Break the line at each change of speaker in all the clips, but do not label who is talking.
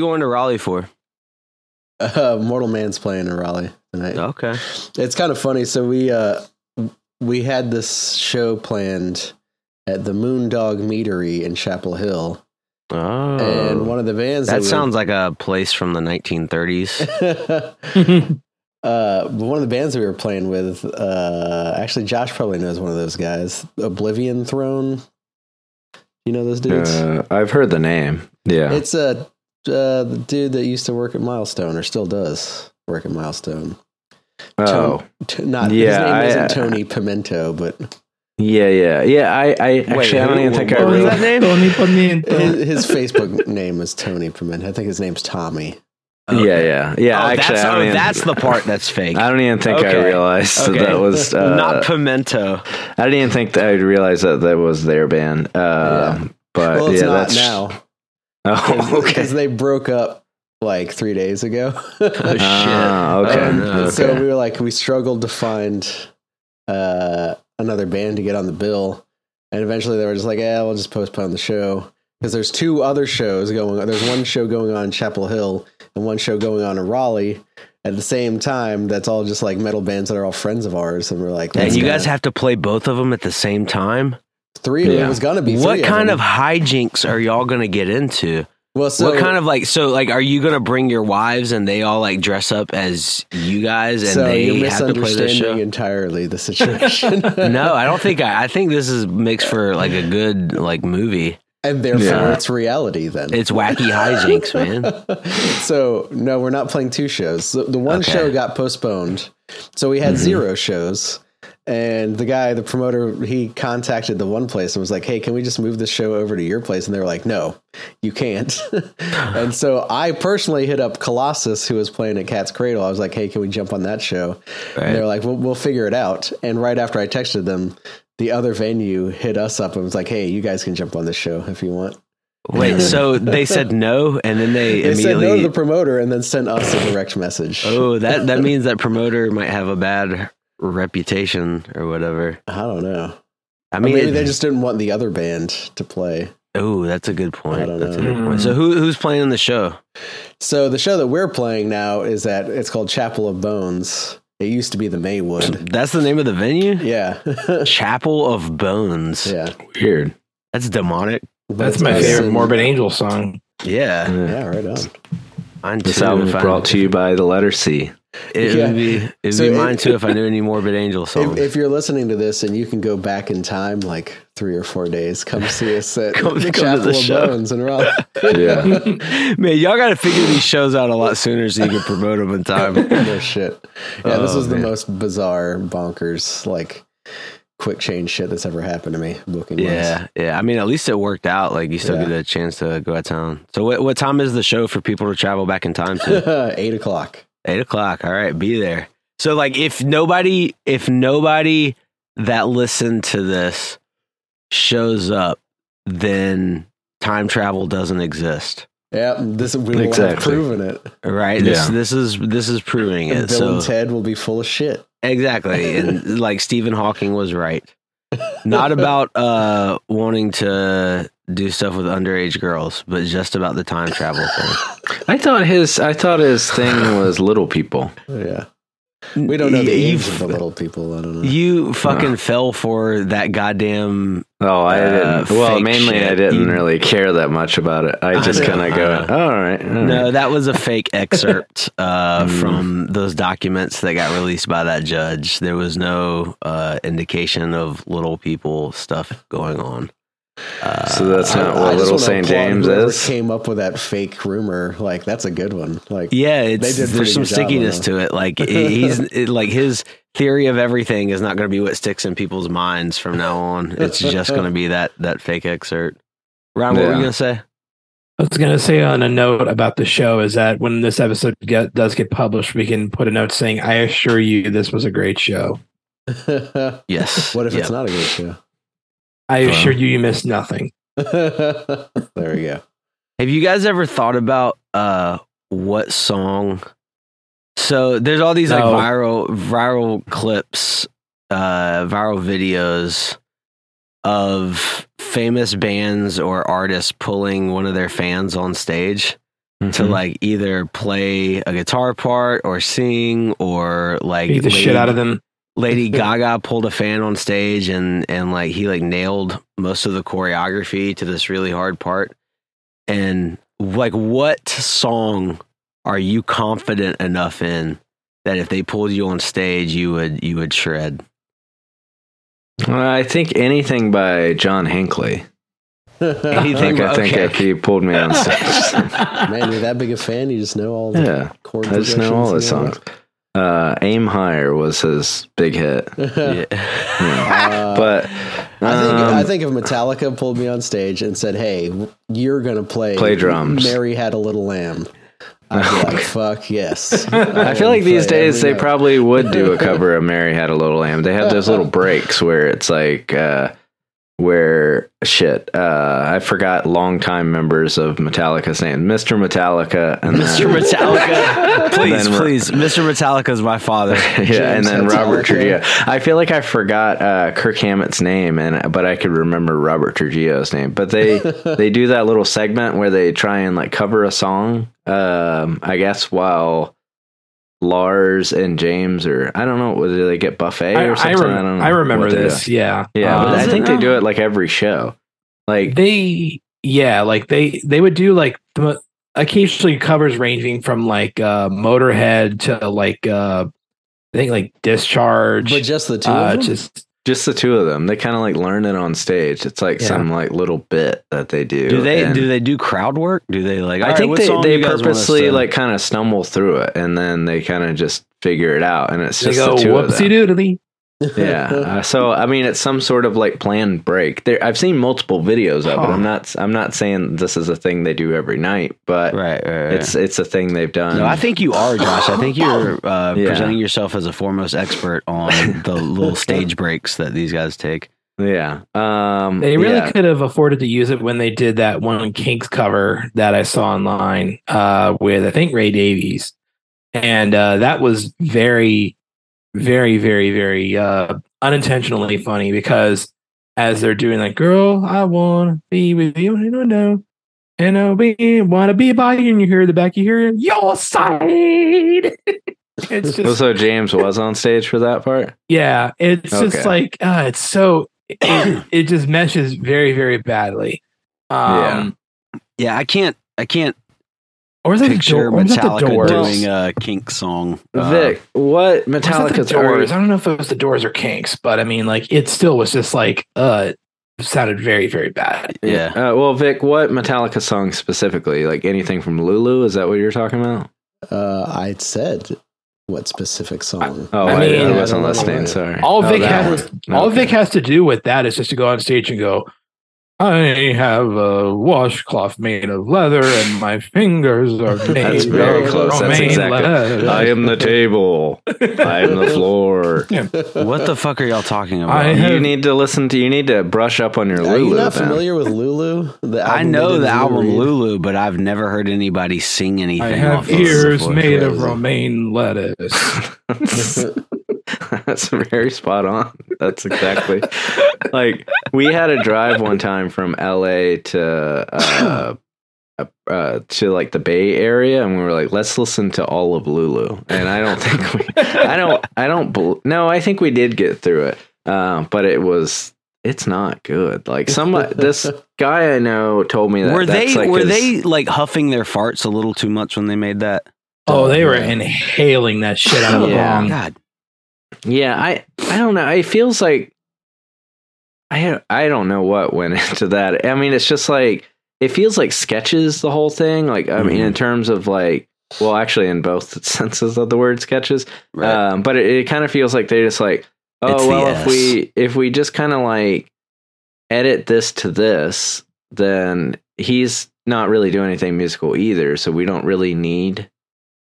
what are you going to Raleigh for?
Uh, Mortal Man's playing in Raleigh tonight.
Okay.
It's kind of funny. So we uh we had this show planned at the Moondog Meadery in Chapel Hill,
Oh.
and one of the bands
that
we were-
sounds like a place from the 1930s.
uh, but one of the bands we were playing with, uh, actually, Josh probably knows one of those guys, Oblivion Throne. You know those dudes?
Uh, I've heard the name. Yeah.
It's a uh, the dude that used to work at Milestone, or still does work at Milestone.
oh,
T- not
Yeah,
his name
I-
isn't Tony Pimento, but
yeah, yeah, yeah. I, I actually, I don't even think I
was
realized.
that name?
Tony Pimento.
his, his Facebook name is Tony Pimento. I think his name's Tommy.
Yeah, yeah, yeah.
oh,
actually,
that's,
I
oh,
even,
that's the part that's fake.
I don't even think I realized that
Okay.
that was. Uh,
Not pimento.
I didn't even think that I'd realize that that was their band. Uh, But
well, it's
yeah,
not
that's
now
Oh,
because
okay.
they broke up like three days ago.
Oh, shit.
Ah, okay.
Oh, no.
okay.
So we were like, we struggled to find uh, another band to get on the bill, and eventually they were just like, "Yeah, we'll just postpone the show." Because there's two other shows going on. There's one show going on in Chapel Hill and one show going on in Raleigh at the same time. That's all just like metal bands that are all friends of ours. And we're like,
And you
kinda-
guys have to play both of them at the same time?
Three. It
Yeah.
was gonna be.
What kind
them.
of hijinks are y'all to get into?
Well, so
what kind of like so like are you to bring your wives and they all like dress up as you guys and
so
they
you're
have to play this show?
entirely the situation.
no, I don't think I, I think this is makes for like a good like movie.
and therefore
Yeah.
it's reality then.
It's wacky hijinks, man.
so no, we're not playing two shows. The, the one
Okay.
show got postponed, so we had
Mm-hmm.
zero shows. And the guy, the promoter, he contacted the one place and was like, "Hey, can we just move this show over to your place?" And they were like, "No, you can't." and so I personally hit up Colossus, who was playing at Cat's Cradle. I was like, "Hey, can we jump on that show?"
Right.
And they were like, "We'll, we'll figure it out." And right after I texted them, the other venue hit us up and was like, "Hey, you guys can jump on this show if you want."
Wait, so they said no and then they,
They said
immediately
no to the promoter and then sent us a direct message.
Oh, that that means that promoter might have a bad reputation or whatever.
I don't know.
I
Or
mean,
maybe they just didn't want the other band to play.
oh, that's a good point.
I don't
That's a good point. So who who's playing in the show?
So the show that we're playing now is at it's called Chapel of Bones. It used to be the Maywood.
That's the name of the venue.
Yeah,
Chapel of Bones.
yeah.
Weird.
That's demonic.
That's my
Us
favorite
and-
Morbid Angel song.
Yeah,
Yeah.
Yeah, right on.
mine
This
too,
album is
if I-
brought to you by the letter C.
It
Yeah.
would be it'd
So
be
if-
mine too if I knew any Morbid Angel
If,
songs.
if you're listening to this and you can go back in time like three or four days, come see us at
Come-
the
come
Chapel
the
of
show.
Bones in Raleigh.
Yeah.
Man, y'all got to figure these shows out a lot sooner so you can promote them in time.
no shit. Yeah, this
Oh,
was the most bizarre, bonkers, like quick change shit that's ever happened to me booking.
Yeah, yeah. I mean, at least it worked out. Like you still
Yeah.
get a chance to go out of town. So, what what time is the show for people to travel back in time to?
Eight o'clock.
Eight o'clock. All right, be there. So, like, if nobody, if nobody that listened to this shows up, then time travel doesn't exist,
Yeah, this we will have
Exactly.
proven it.
right? This
Yeah.
this is this is proving
And
it.
Bill
So
and Ted will be full of shit.
exactly, and like Stephen Hawking was right. Not about uh wanting to do stuff with underage girls, but just about the time travel thing.
I thought his I thought his thing was little people.
Yeah. We don't know the
You-
of the little people. I don't know.
You fucking fell for that goddamn.
Oh, I
Uh,
didn't. Well,
fake
mainly I didn't
You-
really care that much about it. I
I
just kind of go,
know.
all right. all
No,
right."
that was a fake excerpt uh,
Mm.
from those documents that got released by that judge. There was no uh, indication of little people stuff going on. Uh,
So that's not
I
what
just
Little St. James is.
Came up with that fake rumor. Like that's a good one. Like
yeah, it's
They did
there's some stickiness to it. Like he's it, like his theory of everything is not going to be what sticks in people's minds from now on. It's just going to be that that fake excerpt. Ryan, what were you going to say?
I was going to say on a note about the show is that when this episode get, does get published, we can put a note saying, I assure you this was a great show.
Yes.
What if
Yep.
it's not a good show?
I
Wow.
assure you you missed nothing.
there we go.
Have you guys ever thought about uh what song? So there's all these like viral viral clips, uh viral videos of famous bands or artists pulling one of their fans on stage. to
Mhm.
like either play a guitar part or sing or like
Beat the shit out of them.
Lady Gaga pulled a fan on stage and and like he like nailed most of the choreography to this really hard part. And like what song are you confident enough in that if they pulled you on stage you would you would shred?
Well, I think anything by John Hinckley.
Anything
Like, I think
okay.
if he pulled me on stage.
Man, you're that big a fan. You just know all the
yeah,
chord
I just know all his
progressions
songs. Uh, Aim Higher was his big hit.
and all that.
Yeah.
Uh,
But
I think
um,
I think if Metallica pulled me on stage and said, "Hey, you're gonna play
Play drums."
Mary Had a Little Lamb," I'd be like, "Fuck yes."
I feel like these days they probably would do a cover of Mary Had a Little Lamb. They have those little breaks where it's like uh where shit, uh I forgot longtime members of Metallica's name. Mr. Metallica and
Mr.
then-
Metallica. please, please. Mr. Metallica is my father.
yeah, and
James
then Robert Trujillo. I feel like I forgot uh, Kirk Hammett's name, and but I could remember Robert Trujillo's name. But they they do that little segment where they try and like cover a song. Um, I guess while Lars and James, or I don't know, whether they get buffet or
I,
something.
rem-
I don't know.
I remember this.
do.
Yeah.
Yeah, but
Um,
I think they do it like every show. Like
they yeah like they they would do like the occasionally covers ranging from like uh motorhead to like uh i think like discharge
but just the two
uh
of them.
just
just the two of them, they kind of like learn it on stage. It's like
Yeah.
some like little bit that they do.
Do they
and-
do they do crowd work? Do they like?
I think
what
they, they
you guys want us
purposely like kind of stumble through it and then they kind of just figure it out and it's
they
just
go
the two of
whoopsie
them.
doodly
Yeah. Uh, so I mean it's some sort of like planned break. There I've seen multiple videos of it. I'm not I'm not saying this is a thing they do every night, but
right, right, right.
it's it's a thing they've done.
No, I think you are, Josh. I think you're uh,
Yeah.
presenting yourself as a foremost expert on the little stage breaks that these guys take.
yeah. Um
they really
yeah.
could have afforded to use it when they did that one kinks cover that i saw online uh with i think ray davies and uh that was very very very very uh unintentionally funny because as they're doing like girl i want to be with you you know no and I want to be by you and you hear the back you hear your side it's just
so James was on stage for that part?
yeah it's
Okay.
just like uh, it's so it, it just meshes very very badly um
Yeah, I can't. I can't
or is it the
picture
door, or is it the
Metallica
doors?
doing a Kink song. Uh,
Vic, what
Or is
Metallica's
doors? I don't know if it was the doors or kinks, but I mean, like, it still was just like, uh, sounded very, very bad.
yeah.
Uh, well, Vic, what Metallica song specifically? Like anything from Lulu? Is that what you're talking about?
uh, I said what specific song?
Oh,
I
I,
mean-
I
I
wasn't
don't
listening. Sorry.
All
Oh,
Vic
that
has,
one.
all
Okay.
Vic has to do with that is just to go on stage and go, I have a washcloth made of leather, and my fingers are made
That's very
of
close. That's
romaine
exactly.
leather.
I am the table. I am the floor.
What the fuck are y'all talking about?
I-
You need to listen to. You need to brush up on your
Are
Lulu.
Are you not
then.
familiar with Lulu? The
I
album they
know the
with
album
Reed?
Lulu, but I've never heard anybody sing anything.
I have
of
ears
before.
made of romaine lettuce.
That's very spot on. That's exactly like we had a drive one time from LA to uh, uh, uh, to like the Bay Area, and we were like, let's listen to all of Lulu. And I don't think we, I don't, I don't, bel no, I think we did get through it, uh, but it was. It's not good. Like some this guy I know told me that
Were they
like
were
his-
they like huffing their farts a little too much when they made that?
Oh, they were inhaling that shit out of the
Yeah.
bong.
God,
Yeah, I I don't know. It feels like I I don't know what went into that. I mean, it's just like it feels like sketches the whole thing. Like I mean,
Mhm.
in terms of like, well, actually, in both senses of the word sketches.
right?
Um, but it, it kind of feels like they just like, oh
It's
well, if we if we just kind of like edit this to this, then he's not really doing anything musical either. So we don't really need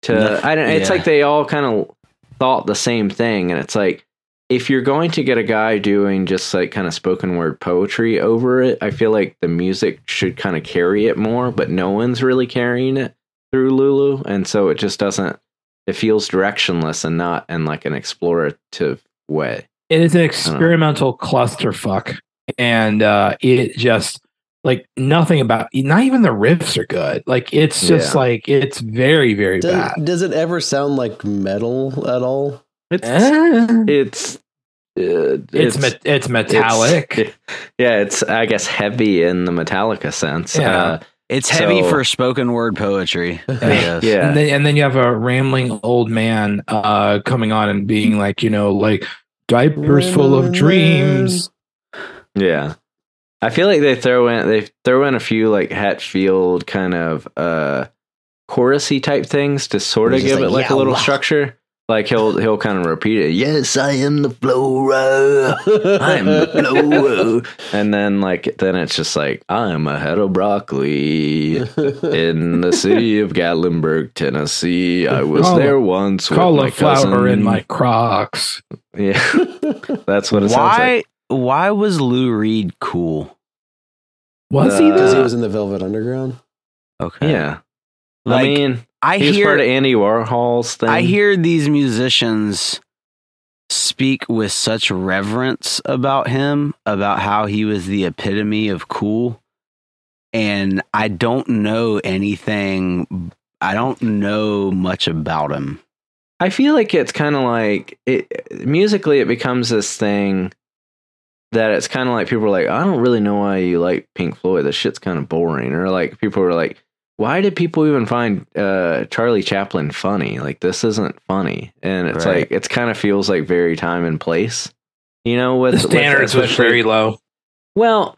to.
No,
I don't. It's
yeah.
like they all kind of thought the same thing, and it's like if you're going to get a guy doing just like kind of spoken word poetry over it, I feel like the music should kind of carry it more, but no one's really carrying it through Lulu, and so it just doesn't. It feels directionless and not in like an explorative way.
It is an experimental clusterfuck, and uh, it just like nothing about not even the riffs are good. Like it's just
Yeah.
like it's very very
Does,
bad.
does it ever sound like metal at all?
It's
Eh,
it's uh,
it's met- it's metallic.
it's- yeah, it's I guess heavy in the Metallica sense.
Yeah.
Uh,
It's heavy
So-
for spoken word poetry. I
yeah.
And then, and then you have a rambling old man uh, coming on and being like, you know, like diapers full of dreams.
Yeah. I feel like they throw in they throw in a few like Hetfield kind of uh chorusy type things to sort of give
like,
it like
"Yeah,
a little
wah."
structure. Like he'll he'll kind of repeat it. Yes, I am the flower. I'm the flower. And then like then it's just like I'm a head of broccoli in the city of Gatlinburg, Tennessee. I was
Call-
there once with my
Cauliflower
cousin.
in my Crocs.
Yeah. That's what it sounds
Why?
like.
Why was Lou Reed cool?
Was he
Uh,
Because he was in the Velvet Underground.
Okay.
Yeah. I mean,
I
he was
hear
part of Andy Warhol's thing.
I hear these musicians speak with such reverence about him, about how he was the epitome of cool. And I don't know anything, I don't know much about him.
I feel like it's kind of like it musically it becomes this thing that it's kind of like people are like I don't really know why you like Pink Floyd this shit's kind of boring or like people are like why did people even find uh, Charlie Chaplin funny like this isn't funny and it's
Right.
like it's kind of feels like very time and place you know with
The standards
with,
was very low.
Well,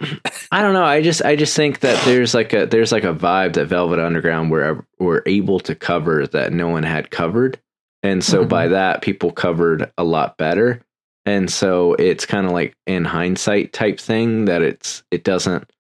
I don't know. I just I just think that there's like a there's like a vibe that Velvet Underground were were able to cover that no one had covered. And so
Mhm.
by that people covered a lot better. And so it's kind of like in hindsight type thing that it's it doesn't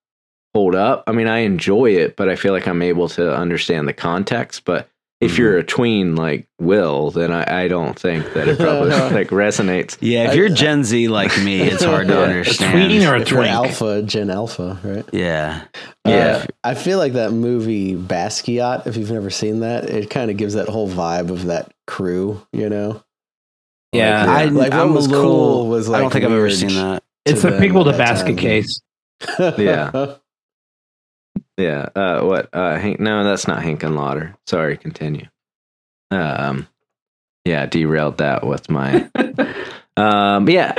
hold up. I mean, I enjoy it, but I feel like I'm able to understand the context, but if you're a tween like Will, then I, I don't think that it probably like resonates.
Yeah, if you're Gen Z like me, it's hard to
Yeah. A
understand.
tween or a
If you're
twink?
Alpha, Gen Alpha, right?
yeah.
Yeah.
Uh, I feel like that movie Basquiat, if you've never seen that, it kind of gives that whole vibe of that crew, you know?
Yeah.
Yeah.
I,
Like, what
I'm
was
a little.
cool was,
I don't think I've ever seen that.
It's
to
a
them
people to basket
time.
case.
Yeah. Yeah. Uh, what? Uh, Hank? No, that's not Hank and Lauder. Sorry. Continue. Um. Yeah, derailed that with my. um. but Yeah.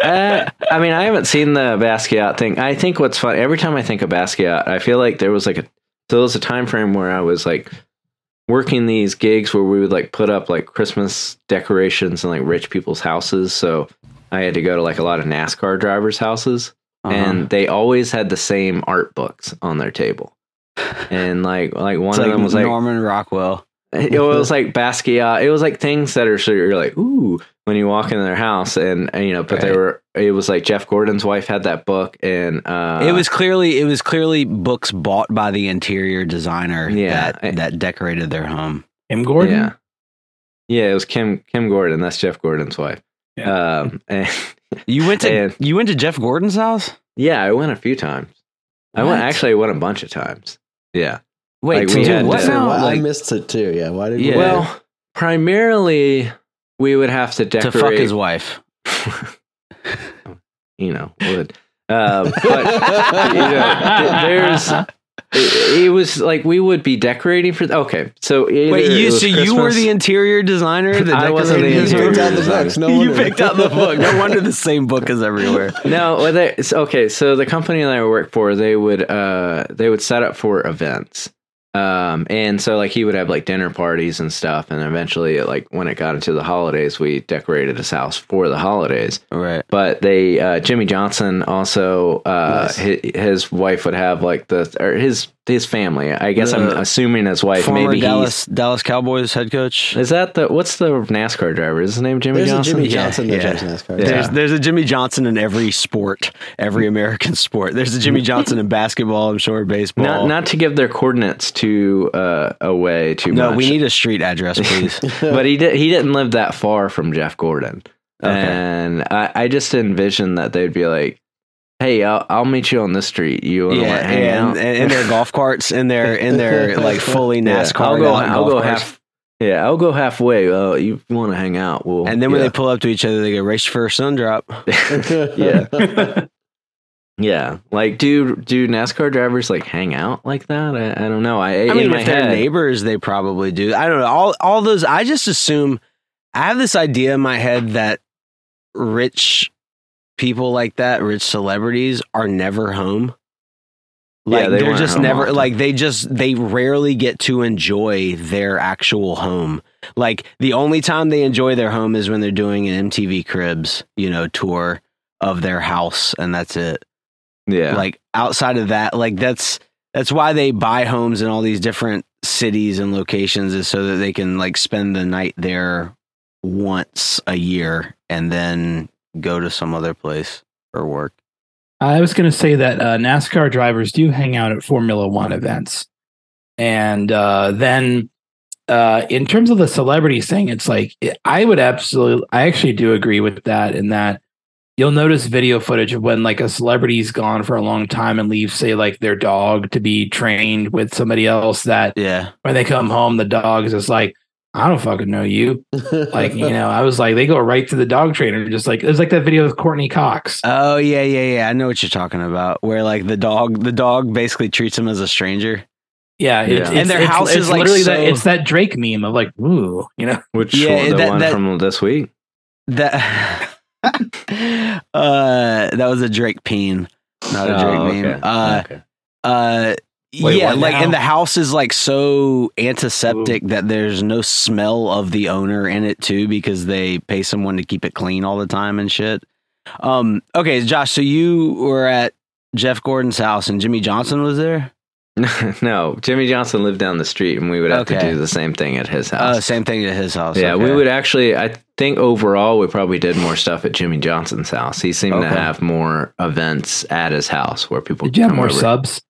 Uh, I mean, I haven't seen the Basquiat thing. I think what's fun every time I think of Basquiat, I feel like there was like a so there was a time frame where I was like working these gigs where we would like put up like Christmas decorations in like rich people's houses. So I had to go to like a lot of NASCAR drivers' houses
Uh-huh.
and they always had the same art books on their table. And like like one
It's
of
like
them was like
Norman Rockwell.
It was like Basquiat. It was like things that are so you're like ooh when you walk into their house and, and you know but they were it was like Jeff Gordon's wife had that book and uh
it was clearly it was clearly books bought by the interior designer
Yeah.
that that decorated their home.
Kim Gordon.
yeah yeah it was Kim Kim Gordon that's Jeff Gordon's wife
Yeah.
um and
You went to
And-
you went to Jeff Gordon's house?
yeah I went a few times I went actually I went a bunch of times yeah
Wait,
Like,
to
had
what
to-
now?
Well, I missed it too. Yeah. Why did
Yeah.
we?
Well, primarily we would have to decorate to
fuck his wife.
you know, would. Um, but you know, there's. It, it was like we would be decorating for. Okay, so
Wait, you
was
so you were the interior designer that
I wasn't the
you
interior
picked out the
designer.
books. No
you picked out the book. No wonder the same book is everywhere.
no, they, okay. So the company that I work for, they would uh they would set up for events. Um and so like he would have like dinner parties and stuff and eventually like when it got into the holidays we decorated his house for the holidays.
Right.
But they uh Jimmy Johnson also uh
Nice.
his, his wife would have like the or his his family. I guess I'm assuming his wife
Former
maybe
Dallas Dallas Cowboys head coach.
Is that the what's the NASCAR driver? Is his name Jimmy
There's
Johnson?
a Jimmy Johnson
yeah.
drives NASCAR.
Yeah.
There's there's a Jimmy Johnson in every sport, every American sport. There's a Jimmy Johnson in basketball. I'm sure baseball.
Not not to give their coordinates to uh, away too
no,
much.
we need a street address, please.
but he did he didn't live that far from Jeff Gordon.
Okay.
And I, I just envisioned that they'd be like, "Hey, I'll, I'll meet you on the street. You want to
yeah,
hang
and,
out?"
and in their golf carts, in their in their like fully
Yeah,
NASCAR.
I'll go.
golf
I'll go
carts.
half. Yeah, I'll go halfway. Uh, you want to hang out? Well,
And then when
yeah.
they pull up to each other, they go race for a sun drop.
yeah, Yeah, like do do NASCAR drivers like hang out like that? I, I don't know. I,
I mean, if they're
head,
neighbors, they probably do. I don't know. All all those. I just assume. I have this idea in my head that rich people like that, rich celebrities, are never home.
Yeah,
Like
they
they are just never
often.
like they just they rarely get to enjoy their actual home. Like the only time they enjoy their home is when they're doing an MTV Cribs, you know, tour of their house, and that's it
yeah,
like outside of that like that's that's why they buy homes in all these different cities and locations is so that they can like spend the night there once a year and then go to some other place for work
I was going to say that uh, NASCAR drivers do hang out at Formula One events, and uh, then uh, in terms of the celebrity thing, it's like I would absolutely, I actually do agree with that. In that you'll notice video footage of when like a celebrity's gone for a long time and leaves, say like their dog to be trained with somebody else. That
yeah
when they come home, the dog is just like, I don't fucking know you. Like you know, I was like, they go right to the dog trainer, just like it was like that video with Courteney Cox.
oh yeah yeah yeah i know what you're talking about where like the dog the dog basically treats him as a stranger
Yeah,
Yeah.
It's,
And their
it's-
house
it's
is, like,
literally that. It's that Drake meme of like, ooh, you know.
which
Yeah,
one, the
that-
one
that-
from this week?
that uh that was a drake peen not a drake
Oh,
meme
okay.
uh
Okay.
Uh,
Wait,
yeah, like
now?
and the house is like so antiseptic that there's no smell of the owner in it too because they pay someone to keep it clean all the time and shit. Um, okay, Josh, so you were at Jeff Gordon's house and Jimmy Johnson was there.
no, Jimmy Johnson lived down the street, and we would have to do the same thing at his house.
Uh, same thing at his house.
Yeah, we would actually. I think overall, we probably did more stuff at Jimmy Johnson's house. He seemed to have more events at his house where people
Did you have more
over.
subs?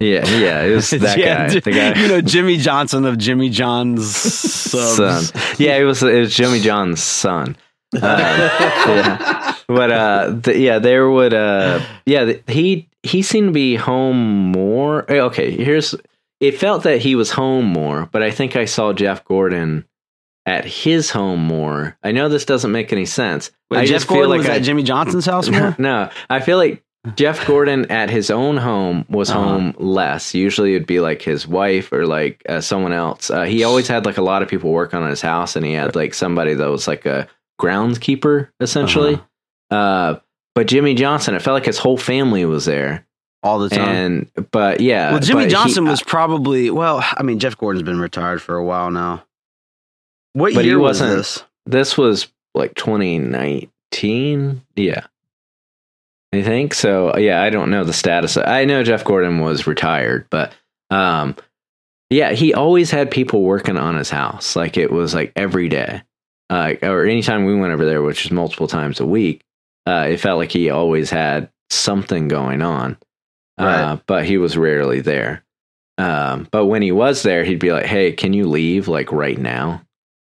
Yeah, yeah, it was that
Yeah,
guy. The guy.
you know Jimmy Johnson of Jimmy John's
son. Yeah, it was it was Jimmy John's son. Um, yeah. But uh, the, yeah, there would uh, yeah, the, he he seemed to be home more. eh, Okay, here's it felt that he was home more, but I think I saw Jeff Gordon at his home more. I know this doesn't make any sense.
Wait,
I
Jeff
just feel
Gordon
like
was
I,
at Jimmy Johnson's house more.
no, I feel like Jeff Gordon at his own home was
Uh-huh.
home less. Usually it'd be like his wife or like uh, someone else. Uh, he always had like a lot of people working on his house, and he had like somebody that was like a groundskeeper essentially.
Uh-huh.
uh but Jimmy Johnson, it felt like his whole family was there,
all the time.
and but yeah,
well, Jimmy
but he-
Johnson was probably well. I mean, Jeff Gordon's been retired for a while now. What
But he
year was this?
this was like 2019 yeah i think? So yeah i don't know the status. I know jeff gordon was retired but um yeah he always had people working on his house like it was like every day. Uh, or anytime we went over there which was multiple times a week uh, it felt like he always had something going on uh, but he was rarely there. Um, but when he was there he'd be like hey can you leave like right now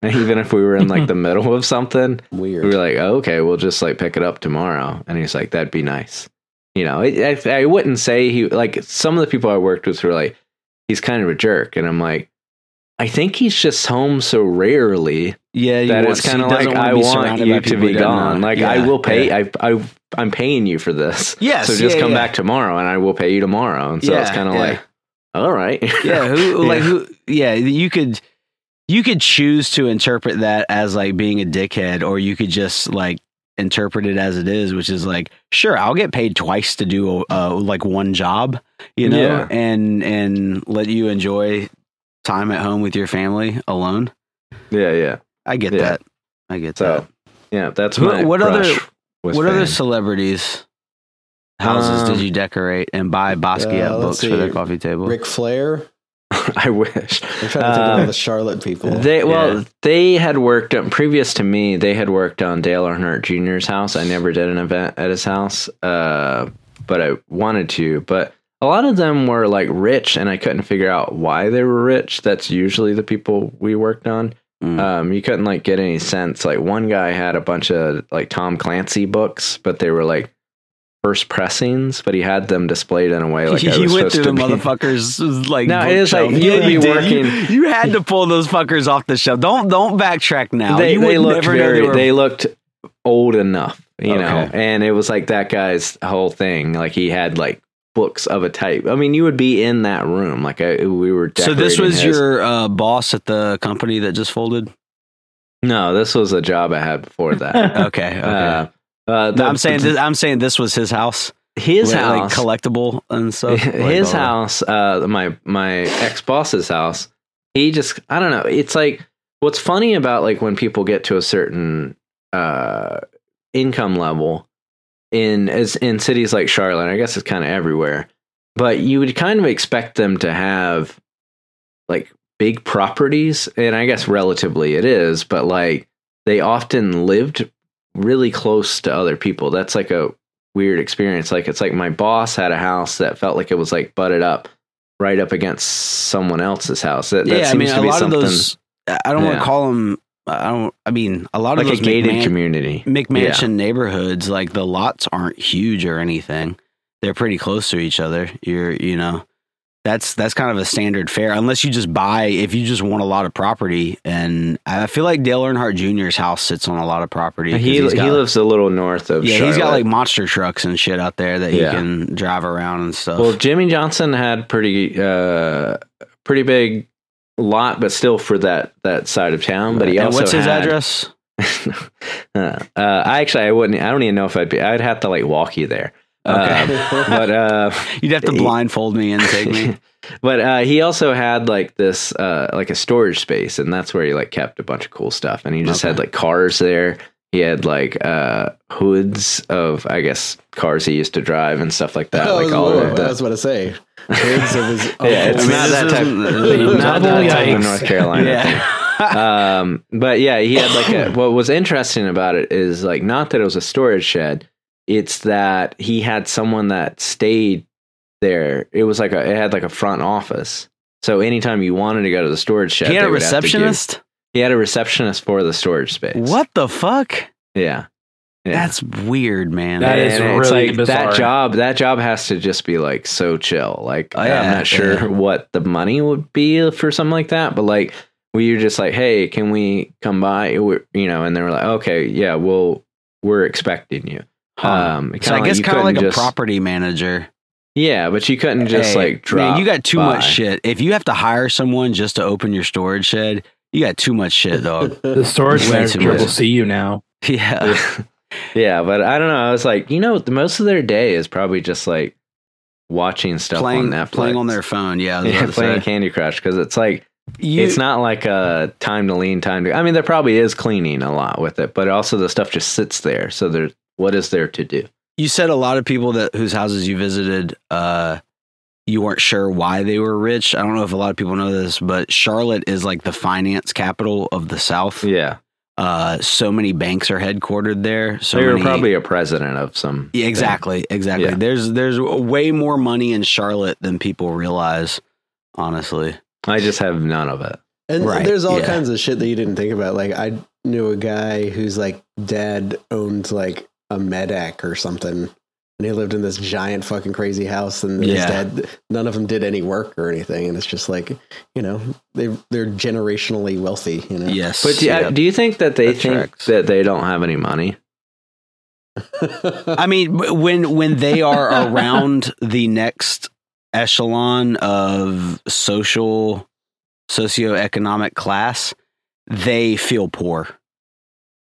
even if we were in like the middle of something
Weird.
we were like, oh, okay, we'll just like pick it up tomorrow. And he's like, that'd be nice. You know, I, I wouldn't say he like some of the people I worked with were like, he's kind of a jerk, and I'm like, I think he's just home so rarely
Yeah,
that it's kind of like I want you to be gone. Like I will pay. I I I'm paying you for this.
Yes,
So just
yeah,
come
yeah.
back tomorrow, and I will pay you tomorrow. And so it's kind of
yeah.
like, all right.
yeah, who like
Yeah.
who? Yeah, you could you could choose to interpret that as like being a dickhead, or you could just like interpret it as it is, which is like, sure, I'll get paid twice to do uh, like one job, you know,
Yeah.
and and let you enjoy time at home with your family alone.
yeah, yeah.
I get
Yeah.
that. I get
So
that.
yeah, that's
Who-
my
what other-
brush with
What other celebrities' houses
Um,
did you decorate and buy Basquiat
uh, let's
books for their coffee table?
Ric Flair.
I wish.
I'm trying to think of
Uh,
all the Charlotte people.
They well,
Yeah.
they had worked on previous to me. They had worked on Dale Earnhardt Jr.'s house. I never did an event at his house, uh, but I wanted to. But a lot of them were like rich, and I couldn't figure out why they were rich. That's usually the people we worked on.
Mm.
Um, you couldn't like get any sense. Like one guy had a bunch of like Tom Clancy books, but they were like first pressings, but he had them displayed in a way like was
went through the
be.
motherfuckers like
No, it is like you would be
did. You-
working-
You, had to pull those fuckers off the shelf. Don't don't backtrack now.
they,
you
they looked very
they were
they looked old enough you know, and it was like that guy's whole thing. Like he had like books of a type. I mean, you would be in that room. Like I, we were.
So this was
his-
your uh, boss at the company that just folded.
no. This was a job I had before that.
Okay. Okay.
uh, uh,
no, I'm saying this, I'm saying this was his house.
his
like,
house,
like collectible and stuff. Like,
his
uh,
house, uh, my my ex boss's house. He just, I don't know. It's like what's funny about like when people get to a certain uh, income level in as in cities like Charlotte. I guess it's kind of everywhere, but you would kind of expect them to have like big properties, and I guess relatively it is, but like they often lived really close to other people. That's like a weird experience. Like it's like my boss had a house that felt like it was like butted up right up against someone else's house. That, that
Yeah, I
seems
mean,
to
a
be
lot of
something
those. I don't want to call them. I don't. I mean, a lot
like
of
a
those
gated
McMan-
community.
McMansion neighborhoods, like the lots aren't huge or anything. They're pretty close to each other. You're, you know, that's that's kind of a standard fare, unless you just buy. If you just want a lot of property, and I feel like Dale Earnhardt Jr.'s house sits on a lot of property
He
he's
he
got-
lives a little north of
Yeah, he's got like monster trucks and shit out there that
Yeah.
he can drive around and stuff.
Well, Jimmy Johnson had pretty uh pretty big lot, but still for that that side of town. But he
and
also
what's his
had-
address?
uh, I actually I wouldn't I don't even know if I'd be I'd have to like walk you there.
Okay.
Um, but uh
You'd have to
he-
blindfold me and take me.
but uh, he also had like this uh, like a storage space and that's where he like kept a bunch of cool stuff and he just had like cars there he had like uh hoods of i guess cars he used to drive and stuff like that
I
like all
I
of the
was about to say. Hoods of his
yeah it's
I mean,
not that type
isn't-
not that type of north carolina thing.
yeah.
um but yeah he had like a what was interesting about it is like not that it was a storage shed it's that he had someone that stayed there it was like a it had like a front office so anytime you wanted to go to the storage shed
he had a
would give-
receptionist.
he had a receptionist for the storage space
What the fuck?
yeah yeah.
That's weird, man.
That is
And it's
really
like
bizarre.
that job that job has to just be like so chill like
Oh, yeah,
i'm not sure
yeah.
what the money would be for something like that but like we were just like hey can we come by We're- you know and they were like okay yeah well we're expecting you
Huh.
Um
so I
kinda
guess kind of like
couldn't
a
just-
property manager.
yeah but you couldn't just
Hey,
like drop
Man, you got too
by.
much shit. If you have to hire someone just to open your storage shed, you got too much shit, dog.
The storage
Way too
manager will see you now.
yeah.
yeah but i don't know i was like you know the most of their day is probably just like watching stuff
playing
on Netflix.
playing on their phone. Yeah,
yeah, playing
say.
Candy Crush because it's like
You-
it's not like a time to lean, time to. I mean, there probably is cleaning a lot with it, but also the stuff just sits there. So there's what is there to do?
you said a lot of people that whose houses you visited uh you weren't sure why they were rich i don't know if a lot of people know this but charlotte is like the finance capital of the south
Yeah,
uh so many banks are headquartered there so
you're
many,
probably a president of some.
Yeah, exactly exactly
Yeah.
there's there's way more money in charlotte than people realize honestly
I just have none of it.
And
Right,
there's all
yeah.
kinds of shit that you didn't think about. Like I knew a guy whose like dad owned like a Medac or something. And he lived in this giant fucking crazy house and his dad none of them did any work or anything. And it's just like, you know, they they're generationally wealthy, you know.
yes
But do you,
yeah.
do you think that they
That
think
tracks.
that they don't have any money?
I mean, when when they are around the next echelon of social socioeconomic class, they feel poor.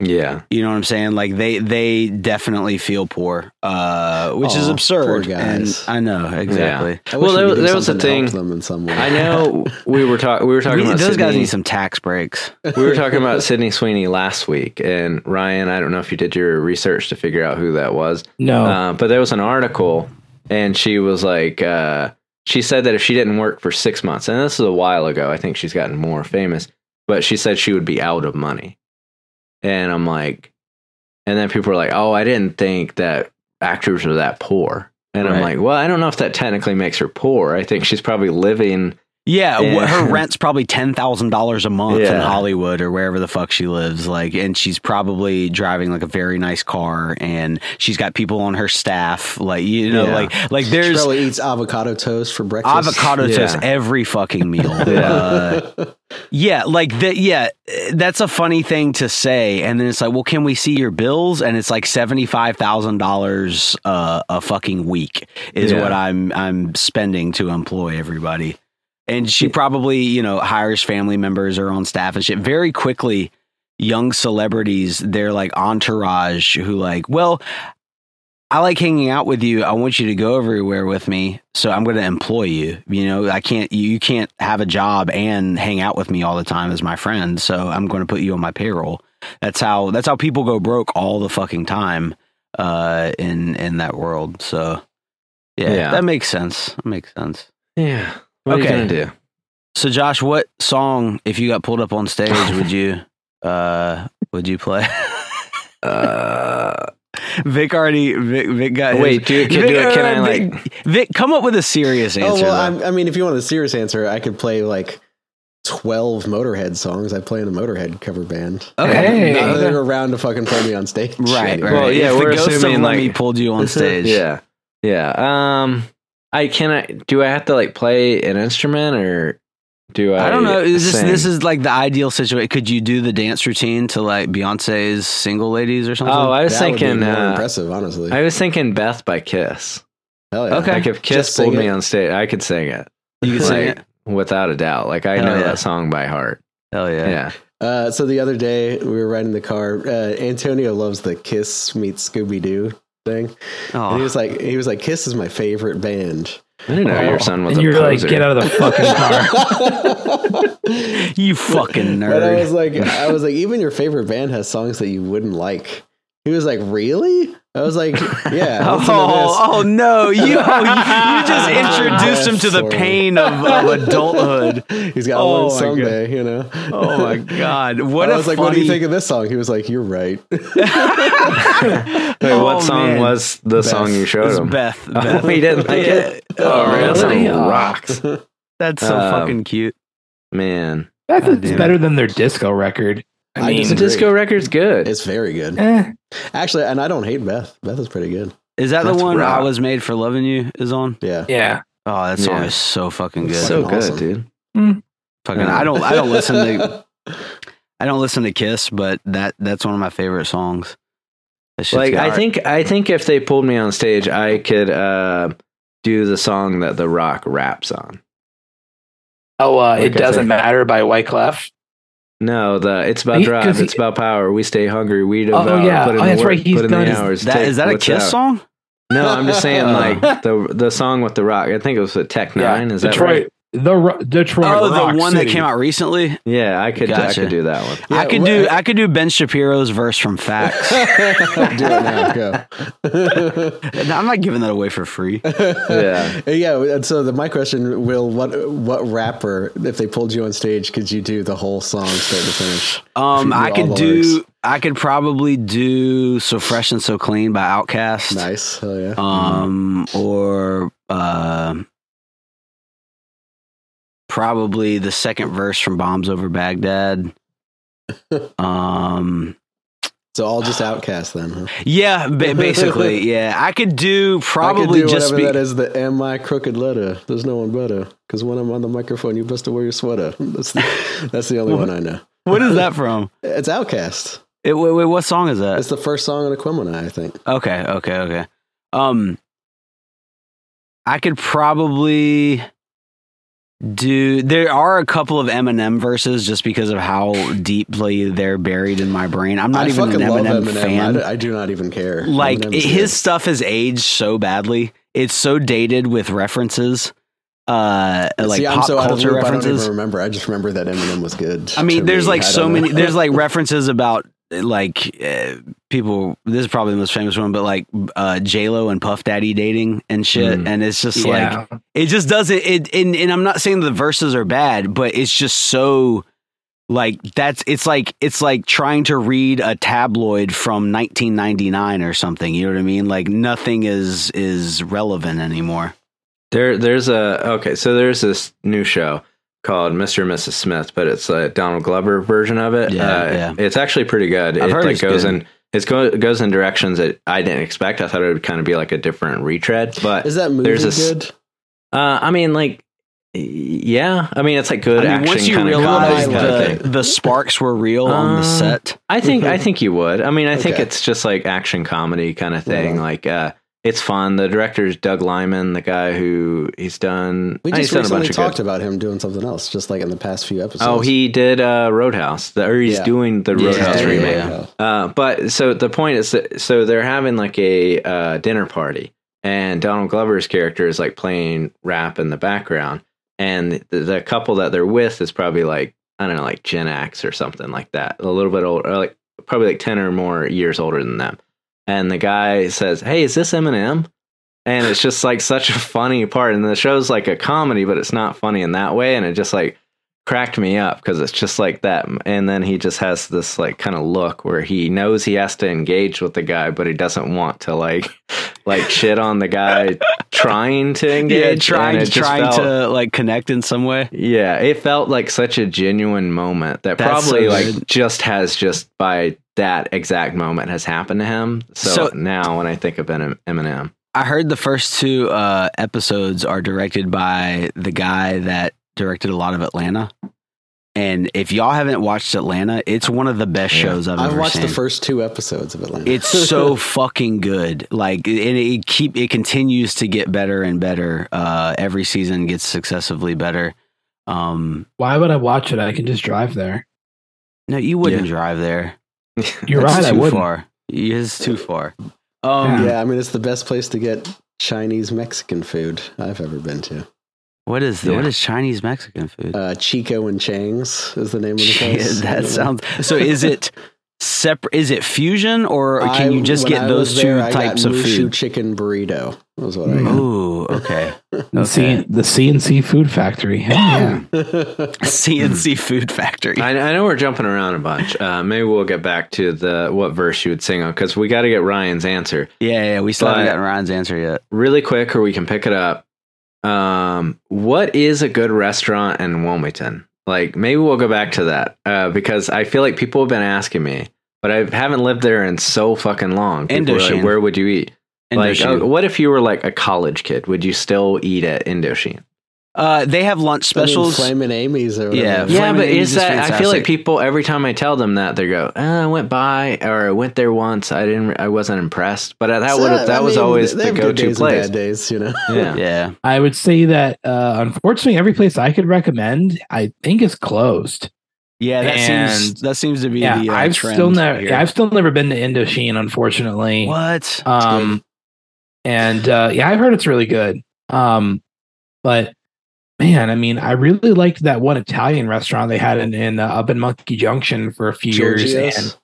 Yeah,
You know what I'm saying? Like they they definitely feel poor, uh, which is absurd.
poor
And
guys.
I know exactly.
I
Well,
wish we
there- there was a
something to help
thing-
them in some way.
I know we were talking. We were talking
We-
about
those guys need some tax breaks.
we were talking about Sydney Sweeney last week, and Ryan. I don't know if you did your research to figure out who that was.
No.
Uh, but there was an article, and she was like, uh, she said that if she didn't work for six months, and this is a while ago, I think she's gotten more famous, but she said she would be out of money. And I'm like, and then people were like, oh, I didn't think that actors are that poor. And I'm like, well, I don't know if that technically makes her poor. I think she's probably living
Yeah,
Yeah.
wh- her rent's probably ten thousand dollars a month in Hollywood or wherever the fuck she lives. Like, and she's probably driving like a very nice car, and she's got people on her staff. Like, you know,
Yeah.
like like
She
there's
probably eats avocado toast for breakfast.
avocado
Yeah.
toast every fucking meal.
Yeah.
Uh, yeah, like that. Yeah, that's a funny thing to say, and then it's like, well, can we see your bills? And it's like seventy five thousand dollars uh, a fucking week is
Yeah.
what I'm I'm spending to employ everybody. And she probably, you know, hires family members or on staff and shit. Very quickly, young celebrities, they're like entourage who like, well, I like hanging out with you. I want you to go everywhere with me. So I'm going to employ you. You know, I can't, you, you can't have a job and hang out with me all the time as my friend. So I'm going to put you on my payroll. That's how, that's how people go broke all the fucking time, uh, in, in that world. So yeah,
Yeah.
that makes sense. That makes sense.
Yeah. What
Okay.
are you gonna do?
So Josh, what song, if you got pulled up on stage, would you, uh, would you play?
Uh,
Vic already, Vic, Vic got his-
wait, do, can,
Vic,
do it, can I
uh,
like?
Vic, Vic, come up with a serious
Oh
answer.
well. I'm, I mean, if you want a serious answer, I could play like twelve Motorhead songs. I play in a Motorhead cover band.
okay.
Hey.
None of
okay.
them are around to fucking play me on stage.
Right, right.
Well, yeah,
if
we're
the ghost
assuming,
of Lemmy
like-
pulled you on stage.
yeah, yeah. Um, I can I do I have to like play an instrument or do I?
I don't know. Is this
sing?
this is like the ideal situation. Could you do the dance routine to like Beyonce's "Single Ladies" or something?
Oh, I was
That would be
thinking.
more
Uh,
impressive, honestly.
I was thinking Beth by Kiss.
Hell yeah.
Okay.
Like if Kiss
Just
pulled me
it.
on stage, I could sing it.
you could sing it.
without a doubt. Like I
Hell
know
yeah.
that song by heart.
Hell yeah.
Yeah.
Uh, so the other day we were riding the car. Uh, Antonio loves the Kiss meets Scooby Doo thing, and he was like, he was like, Kiss is my favorite band.
I didn't know your son was
and
a
you're like, get out of the fucking car.
you fucking
But I was like, I was like, even your favorite band has songs that you wouldn't like. He was like, really? I was like, yeah.
Oh,
to this.
oh no! You, you you just introduced him to the pain of, of adulthood.
He's got to
Oh
learn
my
someday, you know.
Oh my god! What
I was like,
funny...
what do you think of this song? He was like, you're right.
Wait,
Oh,
what song
man.
was the
Beth.
song you showed him?
Beth.
Oh,
Beth.
he didn't like it. Oh,
Oh,
really? That song rocks,
That's so
Um,
fucking cute.
man.
That's
God damn
better than their disco record. I
I
mean,
The
disagree.
disco record's good.
It's very good.
eh,
Actually, and I don't hate Beth. Beth is pretty good.
Is that
That's
the one
rock.
I was made for loving you is on?
Yeah.
yeah.
Oh, that song
Yeah.
is so fucking good.
It's
so
fucking
good,
awesome.
dude.
fucking.
Yeah.
I don't. I don't listen to. I don't listen to Kiss, but that that's one of my favorite songs.
Like. I think I think if they pulled me on stage, I could uh, do the song that The Rock raps on.
Oh, uh,
Like
it
I
doesn't
said.
matter by Wyclef.
No, the it's about
He-
drive,
'cause he-
it's about power. We stay hungry, we
Oh, oh
devour.
yeah.
put in
Oh,
the
that's
work,
right. He's
put in
done-
the hours.
that
take
is that a Kiss
out.
song?
No, I'm just saying like the the song with The Rock. I think it was with Tech N9ne. Is that
Detroit.
right?
The Detroit.
Oh,
Rock
the one
City.
that came out recently.
Yeah, I could I could do that one.
I could
what-
do. I could do Ben Shapiro's verse from Facts.
do it now. Go.
I'm not giving that away for free.
Yeah.
yeah. And so the, my question, Will, what what rapper, if they pulled you on stage, could you do the whole song start to finish?
Um, I could do.
lyrics.
I could probably do "So Fresh and So Clean" by Outkast.
Nice. Hell yeah.
Um, or uh, probably the second verse from "Bombs Over Baghdad." um,
So all just Outkast then. Huh?
yeah, ba- basically, yeah. I could do probably
could do
just be.
that is. The am I crooked letter? There's no one better. Because when I'm on the microphone, you best to wear your sweater. That's the, that's the only one I know.
What is that from?
It's Outkast.
It, wait, wait, what song is that?
It's the first song on Aquemini, I think.
Okay, okay, okay. Um, I could probably do. There are a couple of Eminem verses just because of how deeply they're buried in my brain. I'm not
I
even an Eminem,
Eminem.
fan.
I, I do not even care.
like
Eminem's
his
good.
stuff has aged so badly. It's so dated with references, uh, like
See, I'm
pop
so
culture
loop, I don't
references.
even remember. I just remember that Eminem was good.
I mean, there's
me.
like
I
so many. There's like references about like uh, people. This is probably the most famous one, but like uh, J Lo and Puff Daddy dating and shit.
Mm.
And it's just like it just doesn't. It and, and I'm not saying the verses are bad, but it's just so like that's it's like it's like trying to read a tabloid from 1999 or something. You know what I mean? Like nothing is is relevant anymore.
There there's a okay, so there's this new show. Called Mr. and Mrs. Smith, but it's a Donald Glover version of it.
Yeah,
uh,
yeah.
It's actually pretty good.
I've
it
heard
like
it's
goes
good.
in it go, goes in directions that I didn't expect. I thought it would kind of be like a different retread, but
Is that movie
there's a
good?
uh, I mean, like, yeah, I mean, it's like good
I mean,
action
once you
kind of
realize
comedy kind of
the,
thing.
the sparks were real on the
Um,
set,
I think I think you would. I mean, I think it's just like action comedy kind of thing.
Yeah.
Like, uh, it's fun. The director is Doug Liman, the guy who he's done.
We
he's
just recently talked
good.
about him doing something else, just like in the past few episodes.
Oh, he did uh, Roadhouse, the, or he's
Yeah.
doing the Roadhouse
yeah,
remake.
yeah.
Uh, but so the point is that so they're having like a uh, dinner party, and Donald Glover's character is like playing rap in the background, and the, the couple that they're with is probably like I don't know, like Gen X or something like that, a little bit older, like probably like ten or more years older than them. And the guy says, "Hey, is this Eminem?" And it's just like such a funny part, and the show's like a comedy, but it's not funny in that way, and it just like cracked me up because it's just like that. And then he just has this like kind of look where he knows he has to engage with the guy, but he doesn't want to like like shit on the guy trying to engage.
yeah, trying
just
trying
felt-
to like connect in some way.
Yeah, it felt like such a genuine moment that
That's
probably
so
like just has just by that exact moment has happened to him. So,
So-
now when I think of Eminem,
I heard the first two uh, episodes are directed by the guy that directed a lot of Atlanta. And if y'all haven't watched Atlanta, it's one of the best
Yeah.
shows I've,
I've
ever
watched
seen.
the first two episodes of Atlanta.
It's so fucking good. Like, and it keep it continues to get better and better. Uh, every season gets successively better. Um,
Why would I watch it? I can just drive there.
no, you wouldn't drive there.
You're
That's
right. I
too
wouldn't.
far. It is too far. Um,
yeah, I mean, it's the best place to get Chinese Mexican food I've ever been to.
What is the, what
Yeah.
is Chinese Mexican food?
Uh, Chico and Chang's is the name of the place.
that sounds so. Is it separate? Is it fusion, or can
I-
you just get
I
those
was
two
there, I
types
got
of
Mushu
food?
chicken burrito. Was what I got.
Ooh, okay.
The, C, the CNC Food Factory. Yeah.
CNC Food Factory.
I, I know we're jumping around a bunch. Uh, maybe we'll get back to the what verse you would sing on because we got to get Ryan's answer
Yeah, yeah. We still haven't
But-
gotten Ryan's answer yet.
really quick, or we can pick it up. Um, what is a good restaurant in Wilmington? Like maybe we'll go back to that uh, because I feel like people have been asking me, but I haven't lived there in so fucking long. People are like,
Indochine.
Where would you eat? Like,
Indochine.
uh, what if you were like a college kid? Would you still eat at Indochine?
Uh, they have lunch specials.
Flamin' Amy's or
Yeah,
whatever.
Yeah,
Flamin'
but
Amy's
is
is
that? I feel like people every time I tell them that they go, oh, "I went by or I went there once. I didn't. I wasn't impressed." But that
So,
would
I
that was
mean,
always the go-to
days
place.
Bad days, you know.
Yeah.
yeah,
I would say that uh, unfortunately, every place I could recommend, I think is closed.
yeah. That seems that seems to be
Yeah,
the uh,
I've
trend
still never, yeah, I've still never been to Indochine, unfortunately.
what?
Um, and uh, yeah, I've heard it's really good. Um, but man, I mean, I really liked that one Italian restaurant they had in, in uh, up in Monkey Junction for a few years. And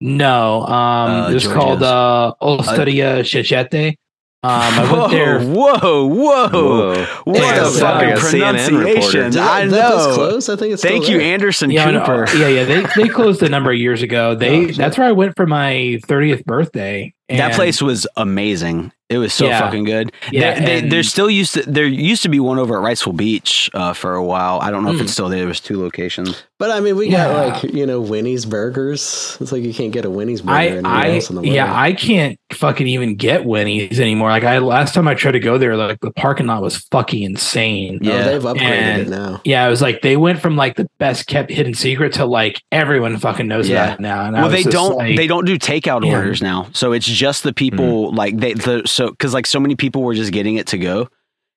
no, um,
Uh,
it was called uh, Osteria Cicchetti. Um, I went there.
Whoa, whoa,
Whoa.
What
Yeah,
a fucking
Like a CNN
pronunciation!
reporter.
I
Is that this
know.
close? I think it's
Thank you,
there.
Anderson
Yeah, no,
Cooper.
yeah, yeah. They they closed a number of years ago. They
Oh,
that's where I went for my thirtieth birthday.
That place was amazing. It was so
Yeah.
fucking good.
Yeah,
There- they,
and-
there still used to there used to be one over at Wrightsville Beach uh, for a while. I don't know if
Hmm.
it's still there. There was two locations.
But I mean, we
Yeah.
got like you know Winnie's Burgers. It's like you can't get a Winnie's burger
I,
anywhere
I,
else in the world.
yeah, I can't fucking even get Winnie's anymore. Like I last time I tried to go there, like the parking lot was fucking insane.
Oh,
Yeah.
they've upgraded
And-
it now.
Yeah, it was like they went from like the best kept hidden secret to like everyone fucking knows
Yeah.
that now. And I
well,
was
they don't
like-
they don't do takeout
Yeah.
orders now. So it's just the people mm. like they the so because like so many people were just getting it to go,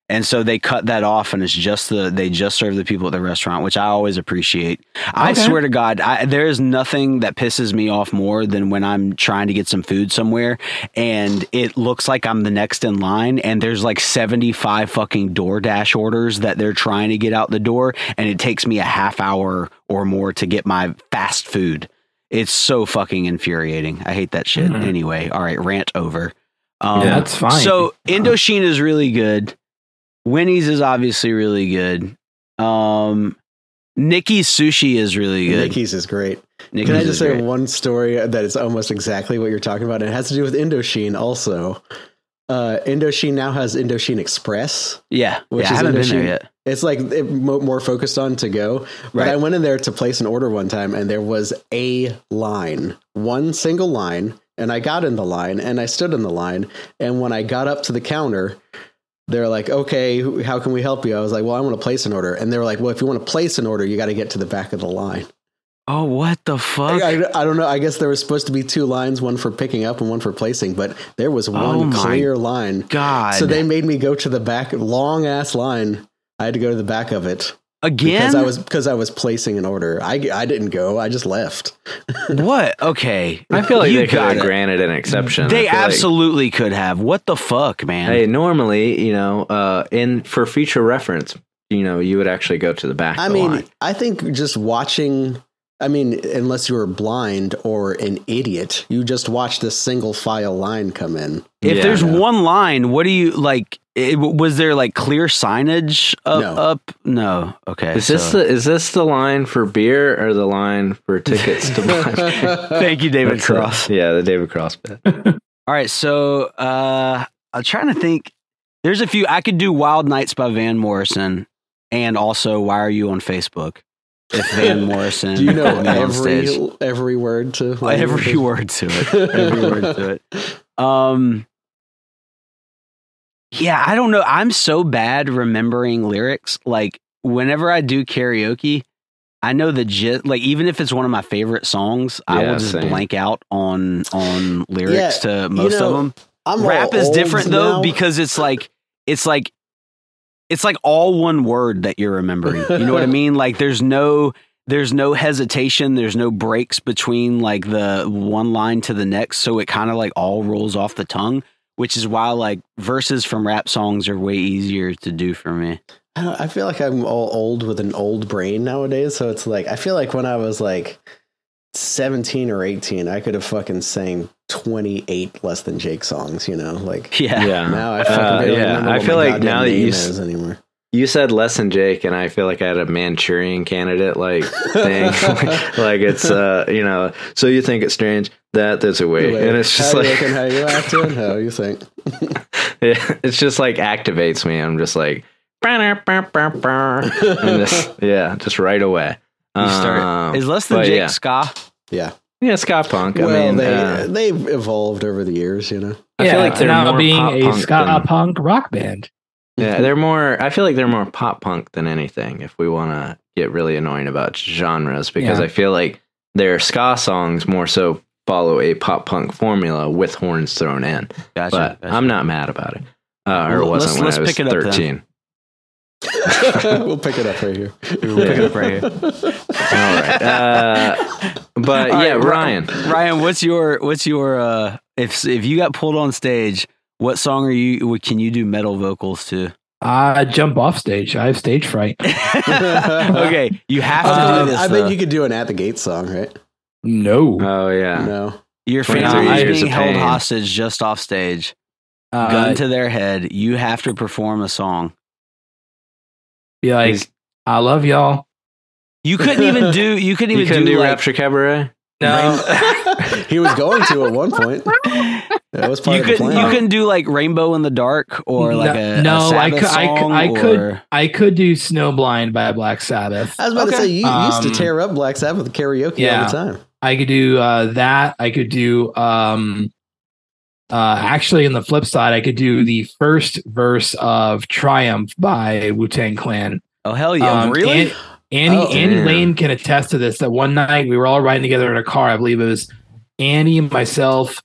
and so they cut that off, and it's just the they just serve the people at the restaurant, which I always appreciate. I swear to God, I, there is nothing that pisses me off more than when I'm trying to get some food somewhere, and it looks like I'm the next in line, and there's like 75 fucking DoorDash orders that they're trying to get out the door, and it takes me a half hour or more to get my fast food. It's so fucking infuriating. I hate that shit.
Mhm.
Anyway, all right, rant over. Um,
Yeah, that's fine.
So Indochine is really good. Winnie's is obviously really good. Um, Nikki's sushi is really good.
Nikki's is great.
Nikki's
Can I just say
great.
one story that is almost exactly what you're talking about? And it has to do with Indochine also. Uh, Indochine now has Indochine Express.
Yeah,
Which
yeah, I
is
haven't been there
Indochine.
yet.
It's like it, mo- more focused on to go. But
Right.
I went in there to place an order one time, and there was a line, one single line, and I got in the line, and I stood in the line, and when I got up to the counter. They're like, okay, how can we help you? I was like, well, I want to place an order. And they were like, well, if you want to place an order, you got to get to the back of the line.
Oh, what the fuck?
I, I don't know. I guess there was supposed to be two lines, one for picking up and one for placing, but there was
Oh
one
my
clear line.
God.
So they made me go to the back, long ass line. I had to go to the back of it
again.
because I was because I was placing an order. I, I didn't go. I just left.
what? Okay,
I feel like
You
they could
got
have granted an exception.
They
I feel like-
absolutely could have. What the fuck, man?
Hey, normally, you know, uh, in for future reference, you know, you would actually go to the back.
I
of the
mean,
line.
I think just watching. I mean, unless you were blind or an idiot, you just watch this single file line come in.
if
Yeah.
there's one line, what do you like? It, was there like clear signage up?
No.
up? No. Okay.
is this the is this the line for beer or the line for tickets to buy?
Thank you, David
That's it.
Cross.
Yeah, the David Cross bit.
All right, so uh I'm trying to think. There's a few I could do Wild Nights by Van Morrison and also Why Are You on Facebook? If Van Morrison
Do you know
put me on
every
stage.
every word to
every word to it. Every word to it. Um Yeah, I don't know. I'm so bad remembering lyrics. Like whenever I do karaoke, I know the gist. Like even if it's one of my favorite songs, I will just
same.
blank out on on lyrics to most
know,
of them.
I'm
rap is
old
different though
now.
because it's like it's like it's like all one word that you're remembering. You know what I mean? Like there's no there's no hesitation, there's no breaks between like the one line to the next, so it kind of like all rolls off the tongue, which is why like verses from rap songs are way easier to do for me.
I I feel like I'm all old with an old brain nowadays. So it's like I feel like when I was like 17 or 18, I could have fucking sang 28 less than Jake songs. You know, like
Yeah.
Yeah.
now I fucking
Uh,
barely
yeah. I feel like now that you
name
s-
anymore.
You said less than Jake, and I feel like I had a Manchurian candidate like thing. like it's uh, you know. So you think it's strange that there's a way,
Wait,
and it's just
how
like
you looking, how you acting, how you think?
Yeah, it's just like activates me. I'm just like, and just, yeah, just right away.
You start
Um,
is less than
but
Jake
yeah.
ska.
Yeah.
yeah, ska punk. I
well,
mean,
they
uh,
they've evolved over the years. You know.
I feel like they're
now
more
being a
punk
ska
than-
punk rock band.
yeah, they're more. I feel like they're more pop punk than anything. If we want to get really annoying about genres, because
Yeah.
I feel like their ska songs more so follow a pop punk formula with horns thrown in.
Gotcha.
But
gotcha.
I'm not mad about it. Uh, or it wasn't
let's-
when
let's
I was
pick it up then.
13.
we'll pick it up right here.
We'll pick it up right here.
All right. Uh, but
All
yeah,
right,
Ryan.
Ryan, what's your what's your uh if if you got pulled on stage, what song are you what can you do metal vocals to?
I jump off stage. I have stage fright.
okay, you have to
Uh,
do this.
I
though.
bet you could do an At the Gates song, right?
No.
Oh yeah.
No.
Your
23
family is being held hostage just off stage,
Uh,
gun to their head. You have to perform a song.
Be like,
He's-
I love y'all.
You couldn't even do. You couldn't
You
even
couldn't
do,
do,
like,
Rapture Cabaret?
No.
he was going to at one point. That was part
You
of the
couldn't.
plan.
You couldn't do like Rainbow in the Dark or like
No-
a,
no,
a
I could- I could-
song
I could-
or-
I could do Snowblind by Black Sabbath.
I was about to say you used to
Um,
tear up Black Sabbath with karaoke
yeah.
all the time.
I could do uh, that. I could do um uh actually on the flip side, I could do the first verse of Triumph by Wu Tang Clan.
Oh hell yeah!
Um,
really?
An- Annie
Oh,
Annie. Lane can attest to this. That one night we were all riding together in a car. I believe it was Annie, myself,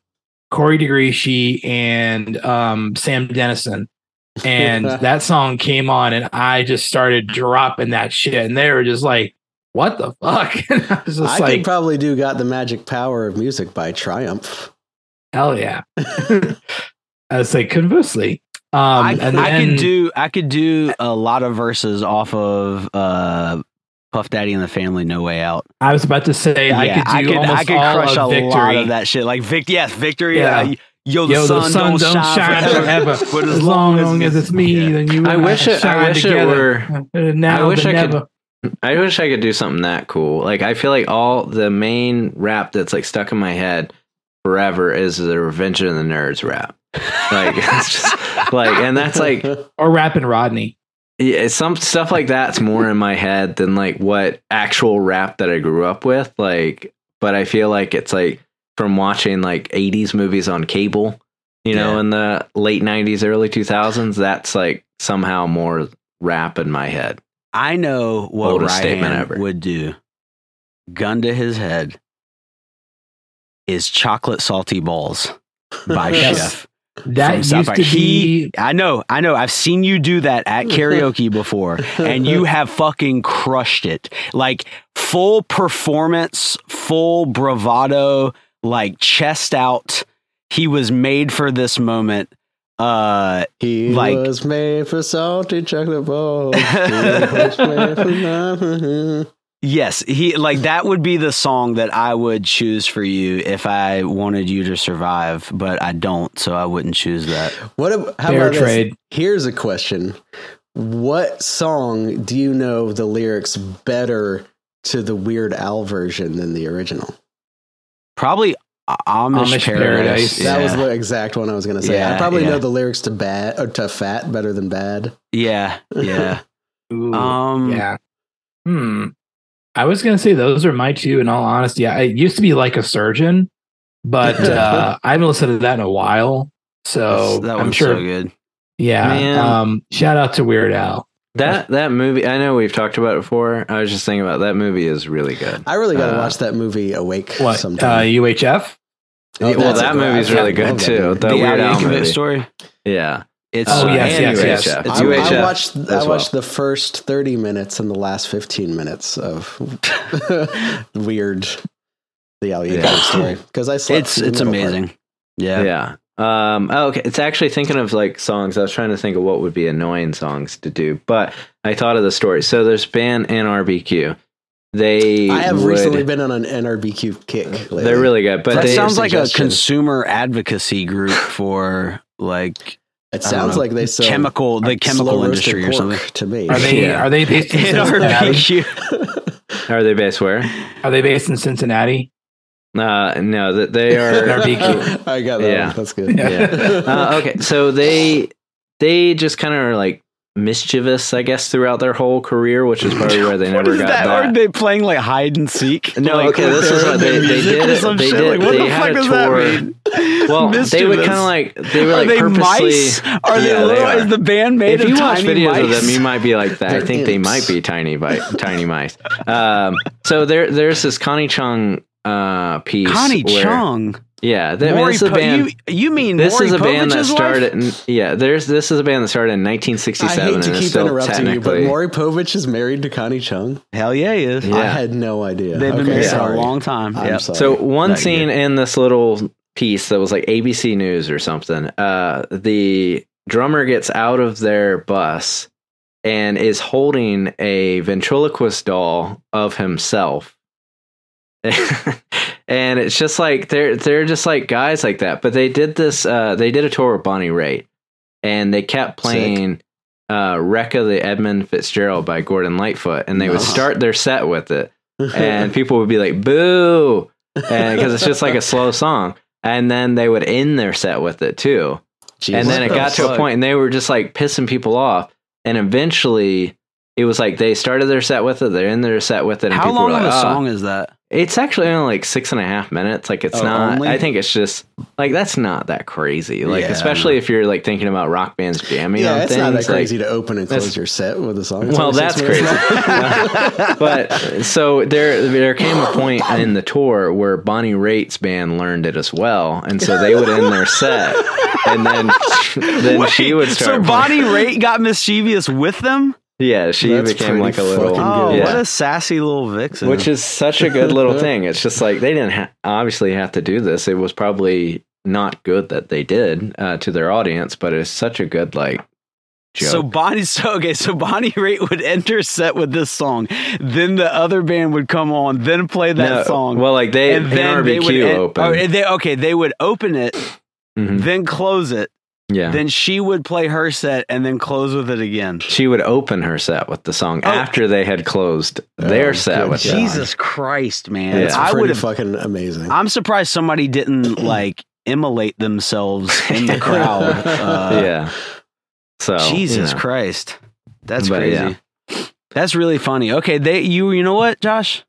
Corey DeGrisci, and um, Sam Dennison. And that song came on, and I just started dropping that shit, and they were just like, "What the fuck?" And I
I
like,
could probably do "Got the Magic Power of Music" by Triumph.
Hell yeah. I was like, conversely. Um,
I,
and
I could do. I could do a lot of verses off of uh, Puff Daddy and the Family. No Way Out.
I was about to say, I could do almost
I could
all
crush
of
a
victory.
lot of that shit. Like Vic, yes, victory.
Yeah.
Uh, yo, the
Yo,
sun,
the sun
don't, shine, forever.
forever.
But
as long, as it's me,
Yeah.
then you and
I wish it- I
shine
wish it
together. Uh, now
I wish
but
I could- I wish I could do something that cool. Like I feel like all the main rap that's like stuck in my head forever is the Revenge of the Nerds rap. Like it's just like, and that's like
Or rapping Rodney.
yeah, some stuff like that's more in my head than like what actual rap that I grew up with. Like, but I feel like it's like from watching like 80s movies on cable, you know,
Yeah.
in the late 90s, early 2000s. That's like somehow more rap in my head.
I know what
Boldest statement
Ryan
ever.
would do. Gun to his head is chocolate salty balls by
Yes.
Chef.
That
from
used
South
to
Park. He- I know, I know. I've seen you do that at karaoke before, and you have fucking crushed it. Like full performance, full bravado, like chest out. He was made for this moment. Uh,
He
Like-
was made for salty chocolate balls. He was made for-
yes, he like that would be the song that I would choose for you if I wanted you to survive, but I don't, so I wouldn't choose that.
what? ab- How
fair
about this? Here's a question: What song do you know the lyrics better to the Weird Al version than the original?
Probably Amish,
Amish
Paradise.
Paradise.
That was the exact one I was going to say. I probably
yeah.
know the lyrics to bad or to fat better than bad.
yeah, yeah.
Ooh,
Um,
yeah. Hmm. I was gonna say those are my two. In all honesty, I it used to be like a surgeon, but uh, I haven't listened to that in a while. So
that
I'm sure.
so good.
Yeah.
Man.
Um. Shout out to Weird Al.
That that movie, I know we've talked about it before. I was just thinking about that movie is really good.
I really got to
Uh,
watch that movie Awake
What? Uh. UHF.
Oh,
well, that
great-
movie's really good too.
movie.
The,
The
Weird Al
Al Yankovic
movie.
story.
Yeah,
It's
Oh,
uh,
yes,
and
yes, yes.
UHF.
It's
I, I
UHF
watched I watched
well.
the first 30 minutes and the last 15 minutes of weird the Al
Yeah.
story because I slept
It's it's
middle part.
amazing. Yeah.
Yeah. Um, oh, okay. It's actually thinking of like songs. I was trying to think of what would be annoying songs to do, but I thought of the story. So there's band NRBQ. They
I have
would-
recently been on an NRBQ kick. Lately.
They're really good, but
that
they
sounds like a consumer advocacy group for like
It sounds
know,
like they sell
chemical the chemical industry or something.
to me.
Are they
Yeah.
Are they based in Cincinnati?
NRBQ.
are they based where?
Are they based in Cincinnati?
Uh, no, that they are.
NRBQ.
I got that.
Yeah.
One. That's good.
Yeah. uh, okay, so they they just kind of are like mischievous, I guess, throughout their whole career, which is probably where they never got
that?
that.
Are they playing like hide and seek?
No,
Like,
okay, this is what they- they
music
did it- they
shit?
did-
Like, what
they
the
had
fuck
a
does that
tour.
mean?
well, they would kind of like they were
Are
like
they
purposely.
mice? Are they
Yeah, they
little?
are.
Is the band made
if
of
you watch
tiny
videos
mice?
of them, you might be like that. I think they might be tiny, vi- tiny mice. Um, so there, there's this Connie Chung uh, piece.
Connie
where-
Chung.
Yeah, they, I mean, this is a band.
You, you mean
this
Maury
is a band that
wife?
started. In, yeah, there's this is a band that started in 1967.
I
1967
hate to keep interrupting you, but
technically.
Maury Povich is married to Connie Chung.
Hell yeah, he is.
Yeah.
I had no idea.
They've been
Okay,
married for a long time.
I'm
Yep.
sorry.
So one
That
scene in this little piece that was like ABC News or something, uh, the drummer gets out of their bus and is holding a ventriloquist doll of himself. and it's just like they're they're just like guys like that. But they did this uh, they did a tour with Bonnie Raitt. And they kept playing uh Wreck of the Edmund Fitzgerald by Gordon Lightfoot. And they would start their set with it. And people would be like boo! Because it's just like a slow song. And then they would end their set with it too.
Jesus.
and then it got to a point and they were just like pissing people off. And eventually it was like they started their set with it they're in their set with it and
How
people
long
were
of
like,
a
"Ah."
song is that?
it's actually only like six and a half minutes like it's
Oh,
not
only?
i think it's just like that's not that crazy like
Yeah,
especially if you're like thinking about rock bands jamming
yeah,
on
it's
things
not that
like-
crazy to open and close your set with a song. It's
well,
only
that's crazy. but so there, there came a point in the tour where Bonnie Raitt's band learned it as well, and so they would end their set, and then then she would start.
so
start.
Bonnie Raitt got mischievous with them.
Yeah, she
That's
became like a little.
Oh,
good.
yeah.
what a sassy little vixen!
which is such a good little thing. It's just like they didn't ha- obviously have to do this. It was probably not good that they did uh, to their audience, but it's such a good like joke.
So Bonnie, so okay, so Bonnie Raitt would enter set with this song, then the other band would come on, then play that
No,
song,
Well, like they
and then
NRBQ
they would en-
open.
oh, they, okay, they would open it,
Mhm.
then close it,
Yeah.
then she would play her set and then close with it again.
she would open her set with the song
Oh.
after they had closed their
Oh,
set
good
with
God.
Jesus Christ, man!
Yeah.
It's
I would
pretty
have.
fucking amazing.
I'm surprised somebody didn't like immolate themselves in the crowd. Uh,
yeah. So
Jesus
you know.
Christ, that's
But,
crazy. That's really funny. Okay, they you you know what, Josh?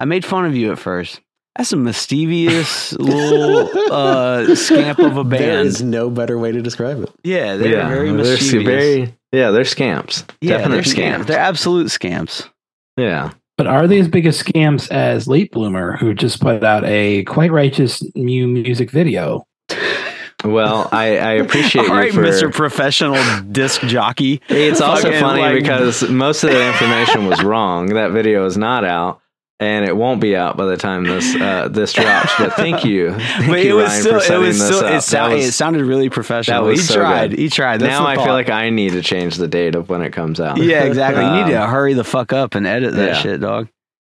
I made fun of you at first. That's a mischievous little uh, scamp of a band.
is no better way to describe it.
yeah, they're
yeah,
very
they're
mischievous.
very yeah, they're scamps.
yeah,
Definite
they're scamps.
scamps.
They're absolute scamps.
yeah.
But are they as big as scams as Late Bloomer, who just put out a quite righteous new music video?
Well, I, I appreciate
All right,
you for
Mr. Professional Disc Jockey.
It's also
Fucking,
funny
like-
because most of the information was wrong. That video is not out, and it won't be out by the time this uh, this drops. But thank you, thank
But
you,
it was
Ryan,
still,
for
it was
this
still, it, sound,
was-
it sounded really professional.
that was
he
so
tried.
good.
He tried. That's
now I
thought.
feel like I need to change the date of when it comes out.
yeah, exactly. You need to
Um,
hurry the fuck up and edit that
yeah.
shit, dog.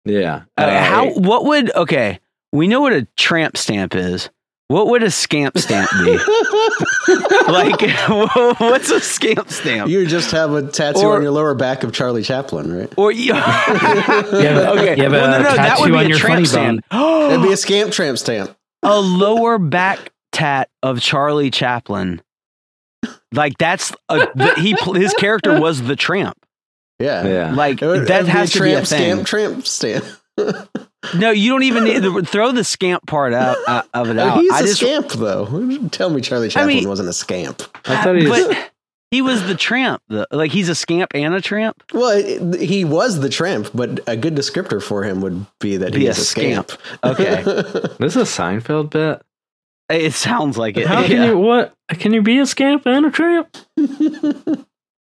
yeah.
Uh,
Uh,
how? What would? Okay, we know what a tramp stamp is. What would a scamp stamp be? like, what's a scamp stamp?
You just have a tattoo
Or-
on your lower back of Charlie Chaplin, right?
or you?
You have
okay,
you have
well,
a
no, no, that would be
on
a
your
tramp
funny
stamp.
It'd be a scamp tramp stamp.
a lower back tat of Charlie Chaplin. Like that's a, the, he. His character was the tramp.
Yeah.
Yeah.
Like
It would-
that
it'd be
has to be a
tramp
thing.
scamp tramp stamp.
No, you don't even need to throw the scamp part out uh, of it out.
He's
I
a
just,
scamp, though. Tell me Charlie Chaplin
mean-
wasn't a scamp.
I thought he was.
but he was the tramp. The, like he's a scamp and a tramp.
Well, he was the tramp, but a good descriptor for him would be that
Be
he
a
a scamp.
Okay,
This is a Seinfeld bit.
it sounds like it.
How can you what? Can you be a scamp and a tramp?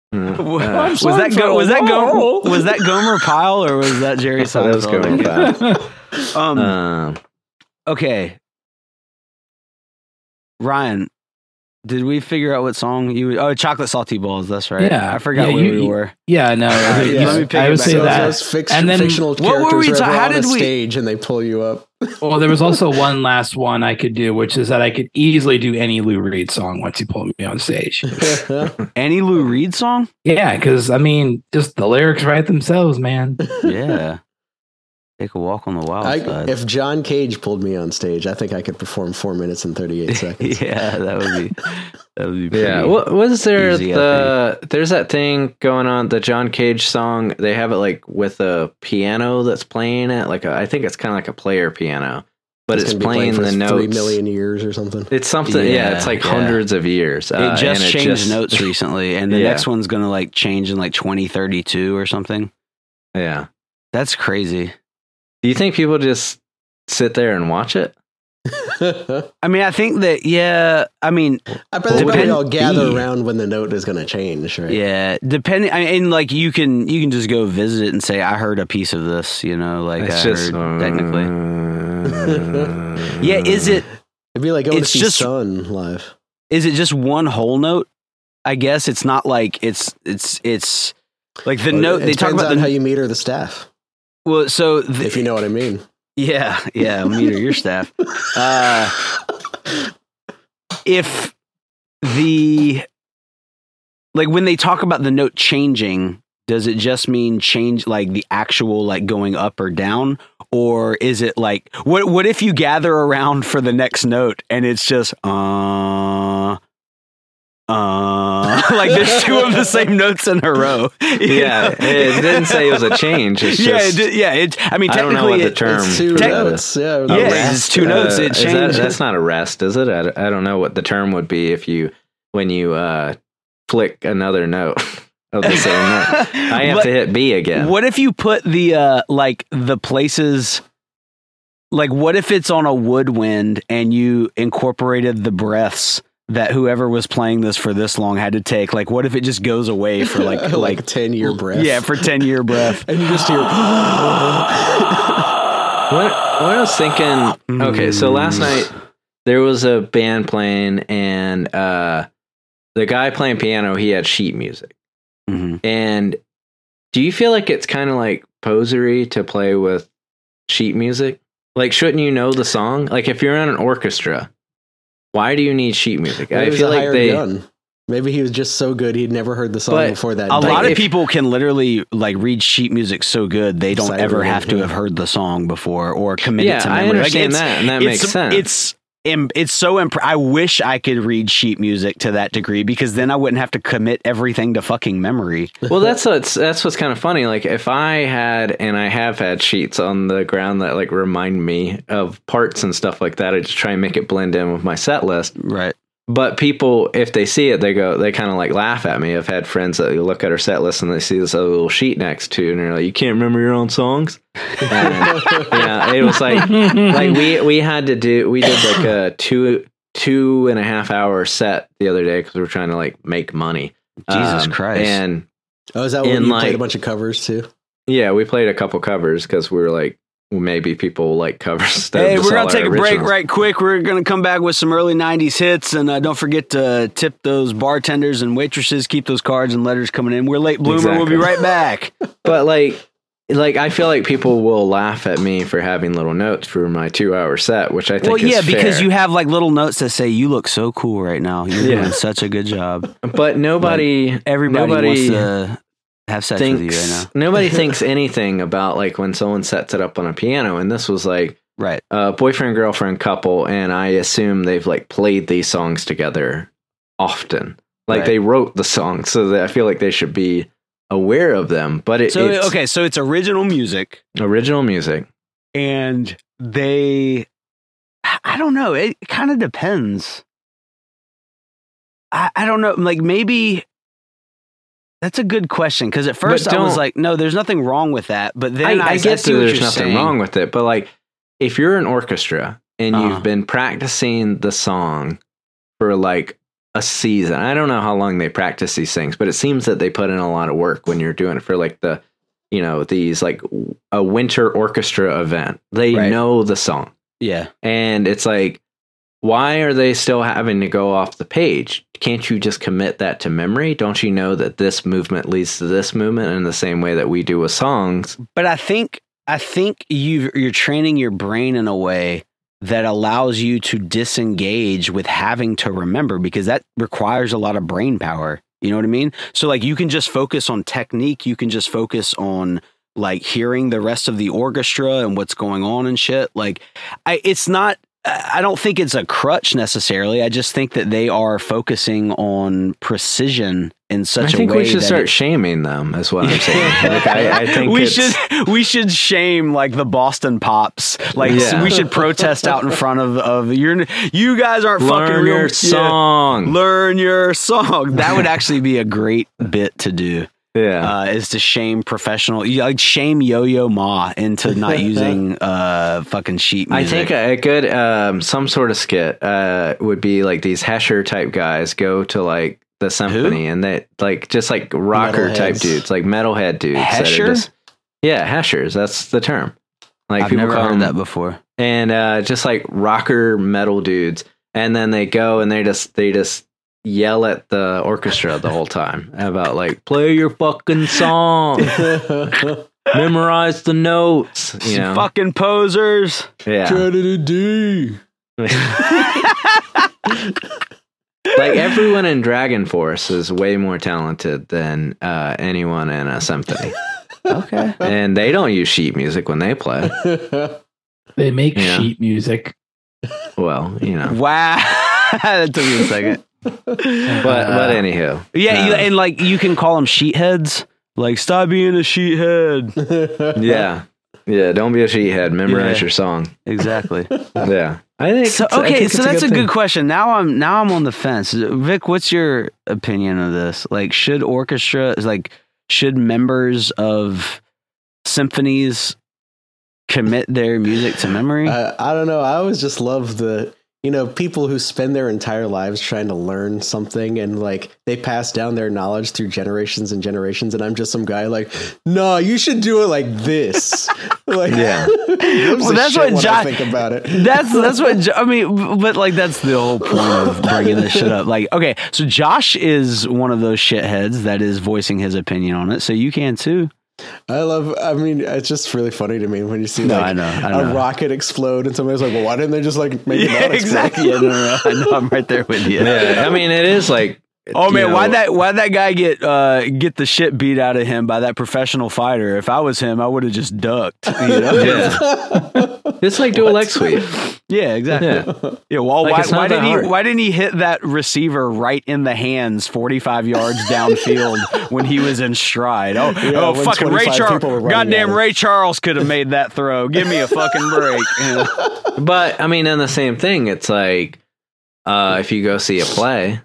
was
Uh,
that go, was that Gomer,
Whoa.
was that Gomer Pyle or was that Jerry
That was
Seinfeld?
Gomer Pyle.
Um,
um,
okay, Ryan, did we figure out what song you? Oh, chocolate salty balls. That's right.
Yeah.
I forgot
Yeah,
where
you-
we were.
Yeah, no, you-
yeah. Let
me pick
I would
back
say
up.
So
that.
those fict-
And then-
fictional
What were
characters
we
are
ta-
ever
how did
a
we-
stage and they pull you up.
Well, there was also one last one I could do, which is that I could easily do any Lou Reed song once you pulled me on stage.
Any Lou Reed song?
Yeah, because I mean, just the lyrics write themselves, man.
Yeah. Take a walk on the wild
I,
side.
if John Cage pulled me on stage, I think I could perform four minutes and 38 seconds.
yeah, that would be that would be
yeah.
pretty-
What was there?
easy,
the there's that thing going on. The John Cage song. They have it like with a piano that's playing it. Like a, I think it's kind of like a player piano, but it's,
gonna be
playing,
for
the notes.
Three million years or something.
It's something. Yeah,
Yeah,
it's like
yeah.
hundreds of years. uh,
it just
and
changed
just-
notes recently, and the
Yeah.
next one's gonna like change in like 2032 or something.
Yeah.
That's crazy.
Do you think people just sit there and watch it?
I mean, I think that yeah. I mean,
I bet they probably all gather
be.
around when the note is going to change, right?
yeah. Depending, I mean, and like you can you can just go visit it and say, I heard a piece of this. You know, like
It's
I
just
heard technically.
uh,
Yeah. Is it
It'd be like going
It's
to see
just-
Sun live.
is it just one whole note? I guess it's not like it's it's it's like the
Well,
note
it
they talk about
on
the
how you meter the staff,
well. So the,
if you know what I mean.
Yeah, yeah, me or your staff. Uh, if the like when they talk about the note changing, does it just mean change like the actual like going up or down, or is it like what? What if you gather around for the next note and it's just uh. Uh, like there's two of the same notes in a row.
Yeah,
know?
it didn't say it was a change. It's
yeah,
just,
it, yeah. It, I mean,
I don't know what the term.
It's two
for
notes. Yeah,
Yeah,
the-
it's two notes. It
is that-
changed.
that's not a rest, is it? I, I don't know what the term would be if you when you uh, flick another note of the same note. I have
But
to hit B again.
What if you put the uh like the places like what if it's on a woodwind and you incorporated the breaths that whoever was playing this for this long had to take? Like what if it just goes away for like
like,
like
10 year breath.
Yeah, for 10 year breath.
and you just hear.
what, when I was thinking, okay, so last night there was a band playing, and uh, the guy playing piano he had sheet music.
Mhm.
And do you feel like it's kind of like posery to play with sheet music? Like, shouldn't you know the song? Like, if you're in an orchestra, Why do you need sheet music?
Maybe
I feel like they.
gun. Maybe he was just so good he'd never heard the song
But
before that.
A
Like,
lot of
if-
people can literally like read sheet music so good they don't ever have to have heard the song before or commit
Yeah,
it to
I
memory. Like,
understand
it's-
that, and that makes sense.
It's it's so imp- I wish I could read sheet music to that degree because then I wouldn't have to commit everything to fucking memory.
well, that's what's that's what's kind of funny. Like if I had and I have had sheets on the ground that like remind me of parts and stuff like that, I just try and make it blend in with my set list.
Right.
But people, if they see it, they go, they kind of like laugh at me. I've had friends that look at our set list and they see this other little sheet next to, it and they're like, "You can't remember your own songs." And, yeah, it was like like we we had to do we did like a two two and a half hour set the other day because we were trying to like make money.
Jesus
Um,
Christ.
And
oh, is that when
in,
you
like-
played a bunch of covers too?
yeah, we played a couple covers because we were like, well, maybe people like covers. that
Hey, we're gonna take a break right quick. We're gonna come back with some early '90s hits, and uh, don't forget to tip those bartenders and waitresses. Keep those cards and letters coming in. We're late bloomer. We'll be right back.
But like, like I feel like people will laugh at me for having little notes for my two hour set, which I think
well, yeah, because
fair.
you have like little notes that say you look so cool right now. You're
Yeah.
doing such a good job.
But nobody,
Everybody
nobody
wants to have sex with you
thinks
right now.
nobody thinks anything about like when someone sets it up on a piano. And this was like
Right.
a boyfriend girlfriend couple, and I assume they've like played these songs together often. Like
Right.
they wrote the song, so that I feel like they should be aware of them. But it,
So
it's
okay, so it's original music,
original music.
and they, I- I don't know. It kind of depends. I, I don't know. Like maybe that's a good question because at first I was like, no, there's nothing wrong with that. But then I,
I, I get
what
there's nothing
saying.
wrong with it, but like if you're an orchestra and
Uh-huh.
you've been practicing the song for like a season, I don't know how long they practice these things, but it seems that they put in a lot of work when you're doing it for like the, you know, these like a winter orchestra event. They
Right.
know the song,
Yeah.
and it's like, why are they still having to go off the page? Can't you just commit that to memory? Don't you know that this movement leads to this movement in the same way that we do with songs?
But I think I think you you're training your brain in a way that allows you to disengage with having to remember because that requires a lot of brain power. You know what I mean? So like you can just focus on technique, you can just focus on like hearing the rest of the orchestra and what's going on and shit. Like I it's not I don't think it's a crutch necessarily. I just think that they are focusing on precision in such a way that.
I think we should start
it-
shaming them. Is what I'm saying. Like, I, I think
we should we should shame like the Boston Pops. Like
Yeah.
we should protest out in front of of your you guys aren't fucking
learn
real
your
yeah.
song.
Learn your song. That would actually be a great bit to do.
Yeah,
Uh, is to shame professional, like shame Yo Yo Ma into not using uh fucking sheet music.
I think a, a good um, some sort of skit uh, would be like these Hesher type guys go to like the symphony and they like just like rocker type
Metalheads.
dudes, like metalhead dudes. that
Hesher?
just- yeah, Heshers. That's the term. Like
I've
people
never
call
heard
them-
that before.
and uh, just like rocker metal dudes, and then they go and they just they just yell at the orchestra the whole time about like play your fucking song, memorize the notes, you know.
Fucking posers.
Yeah,
D.
like everyone in Dragon Force is way more talented than uh, anyone in a symphony,
Okay.
and they don't use sheet music when they play.
They make
Yeah.
sheet music.
Well, you know,
Wow. that took me a second.
but but anywho,
Yeah, you,
Uh,
and like you can call them sheetheads. Like, stop being a sheethead.
yeah, yeah. Don't be a sheethead. Memorize
Yeah.
your song.
Exactly.
Yeah, I think.
so okay,
think
so
it's
that's a good
thing.
question. Now I'm now I'm on the fence. Vic, what's your opinion of this? Like, should orchestra like should members of symphonies commit their music to memory?
I, I don't know. I always just love the you know people who spend their entire lives trying to learn something and like they pass down their knowledge through generations and generations. And I'm just some guy like, no, you should do it like this. like,
Yeah.
Well, that's what
I think about it.
That's that's what Jo- I mean, but like that's the whole point of bringing this shit up. Like, okay, so Josh is one of those shitheads that is voicing his opinion on it, so you can too.
I love. I mean, it's just really funny to me when you see
No,
like
I know. I
a
know.
rocket explode, and somebody's like, "Well, why didn't they just like make it
yeah,
not explode?"
exactly. Yeah, no, no, no. I know. I'm right there with you.
Yeah, I mean, it is like.
Oh
you
man,
know,
why'd that why'd that guy get uh, get the shit beat out of him by that professional fighter? If I was him, I would have just ducked. You know?
Yeah. It's like dual X sweep.
yeah, exactly.
Yeah.
Yeah, well,
Like,
why,
it's
why didn't he? Why didn't he hit that receiver right in the hands, forty-five yards downfield when he was in stride? Oh,
Yeah,
oh, fucking Ray Charles!
people were running
Goddamn. Ray Charles could have made that throw. Give me a fucking break. You know?
But I mean, in the same thing, it's like uh, if you go see a play,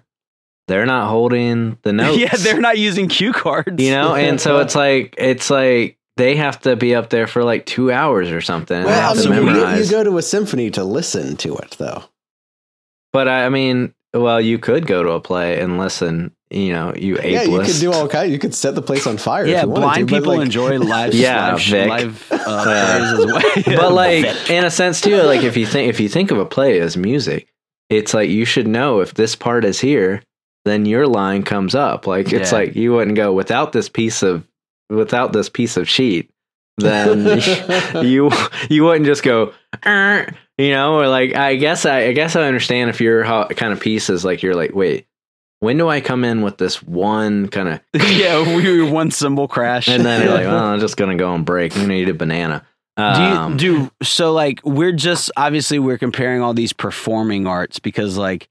they're not holding the notes.
yeah, they're not using cue cards.
you know, and so it's like it's like they have to be up there for like two hours or something.
Well, I mean, you, you go to a symphony to listen to it, though.
but I mean, well, you could go to a play and listen. You know, you
Yeah, you could do all kind. You could set the place on fire.
Yeah,
if you wanted
blind
to, but,
people
like,
enjoy live,
Yeah,
live,
Vic.
live uh, plays as well.
but like in a sense too like if you think if you think of a play as music it's like you should know if this part is here then your line comes up. Like it's
Yeah.
like you wouldn't go without this piece of without this piece of sheet then you you wouldn't just go "Er," you know or like i guess i, I guess i understand if your kind of piece is like you're like wait when do i come in with this one kind of
yeah, we one symbol crash,
and then you're like well i'm just gonna go on break. I'm gonna eat a banana.
Do
Um,
you do so like we're just obviously we're comparing all these performing arts because like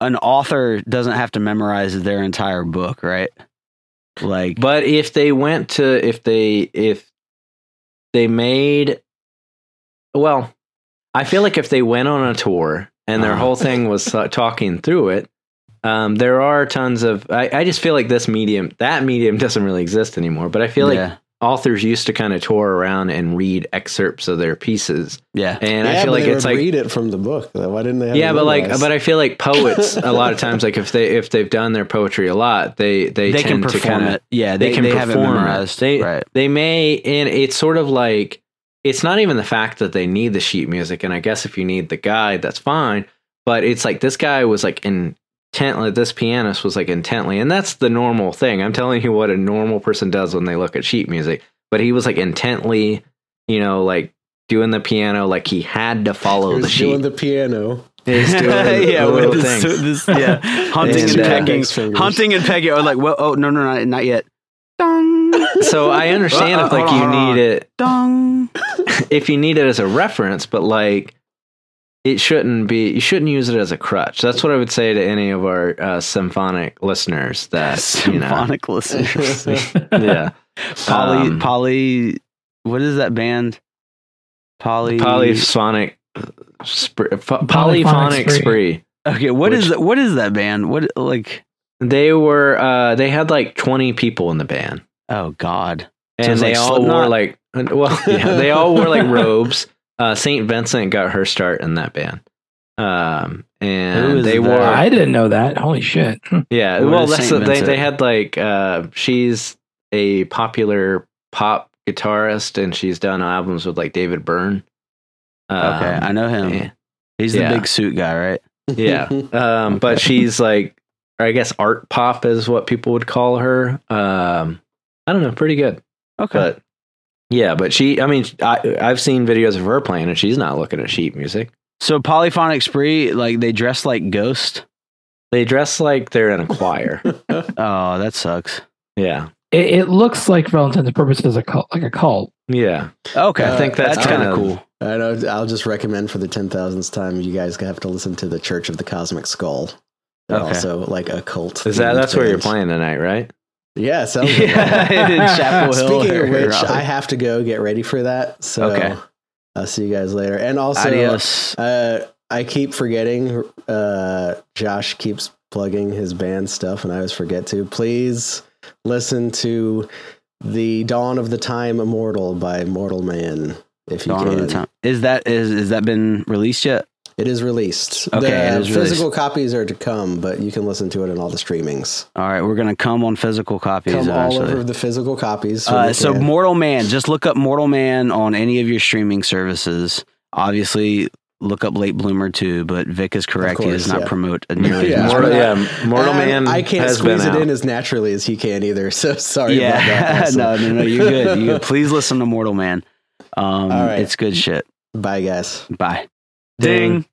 an author doesn't have to memorize their entire book, right? Like
But if they went to if they if they made well, I feel like if they went on a tour and their
Uh-huh.
whole thing was talking through it, um, there are tons of. I, I just feel like this medium, that medium, doesn't really exist anymore. But I feel like
yeah,
authors used to kind of tour around and read excerpts of their pieces,
yeah.
and
yeah,
I feel
but
like
they
it's
would
like
read it from the book. though. Why didn't they? Have
yeah,
it
but like, but I feel like poets a lot of times, like if they if they've done their poetry a lot, they they,
They can
tend to
perform
kind of
it. Yeah,
they
they,
can
they have it
perform it.
memorized.
They-
right.
they may and it's sort of like it's not even the fact that they need the sheet music and i guess if you need the guide that's fine but it's like this guy was like intently this pianist was like intently and that's the normal thing i'm telling you what a normal person does when they look at sheet music but he was like intently you know like doing the piano like he had to follow
He
the
was doing
sheet
the piano.
He's doing
yeah,
the little
with this, this, yeah, hunting and,
And, uh,
pecking,
fingers.
hunting and pecking. Oh, like, well, oh no, no, not, not yet. Dong,
so i understand
Uh,
if like
on,
you
hold on.
need it
dong.
if you need it as a reference, but like it shouldn't be. You shouldn't use it as a crutch. That's what I would say to any of our uh, symphonic listeners. That you know,
Symphonic listeners.
yeah,
Poly,
Um,
poly. What is that band? Poly.
polyphonic, sp-
Polyphonic
polyphonic
spree.
spree.
Okay, what is
Which-
that? What is that band? What like?
They were. Uh, they had like twenty people in the band,
Oh God. So
and
it's
they
like
all wore like. Well, yeah, they all wore like robes. Uh, Saint Vincent got her start in that band. Um, and
is
they
that?
wore.
I didn't know that. Holy shit.
Yeah,
What
well, that's
Saint
they they had like uh, she's a popular pop guitarist, and she's done albums with like David Byrne.
Okay,
Um,
I know him.
yeah.
He's the
yeah.
big suit guy, right?
Yeah, um, but she's like, or I guess art pop is what people would call her. Um, I don't know, pretty good,
Okay.
but yeah, but she, I mean, I, I've seen videos of her playing, and she's not looking at sheet music.
so polyphonic spree, like they dress like Ghost.
They dress like they're in a choir.
Oh, that sucks.
yeah,
It, it looks like, for all intents and purposes, a cult, like a cult.
yeah.
Okay,
I think
that's
kind
kinda-
cool.
I know. I'll just recommend for the ten thousandth time, you guys have to listen to the Church of the Cosmic Skull. They're
Okay.
also like a cult.
Is that
themed
that's where you're playing tonight, right?
Yeah, sounds like
Yeah, Chapel Hill.
Speaking of which. I have to go get ready for that. So
Okay.
I'll see you guys later. And also, uh, I keep forgetting. Uh, Josh keeps plugging his band stuff, and I always forget to. Please listen to "The Dawn of the Time Immortal" by Mortal Man. If you
Dawn
can,
of the time. Is that is is that been released yet?
It is released.
Okay,
the
it is
physical copies are to come, but you can listen to it in all the streamings.
All right, we're gonna come on physical copies
Come all over the physical copies.
Uh, so
can.
Mortal Man, just look up Mortal Man on any of your streaming services. Obviously, look up Late Bloomer too. But Vic is correct; he does not
yeah.
promote nearly
Yeah.
Mortal, yeah, Mortal
I-
Man.
I can't
has
squeeze
been
it
out.
in as naturally as he can either. So sorry about that.
Yeah, no, no, no, you're good. You please listen to Mortal Man. Um,
All right.
it's good shit.
Bye, guys.
Bye.
Ding.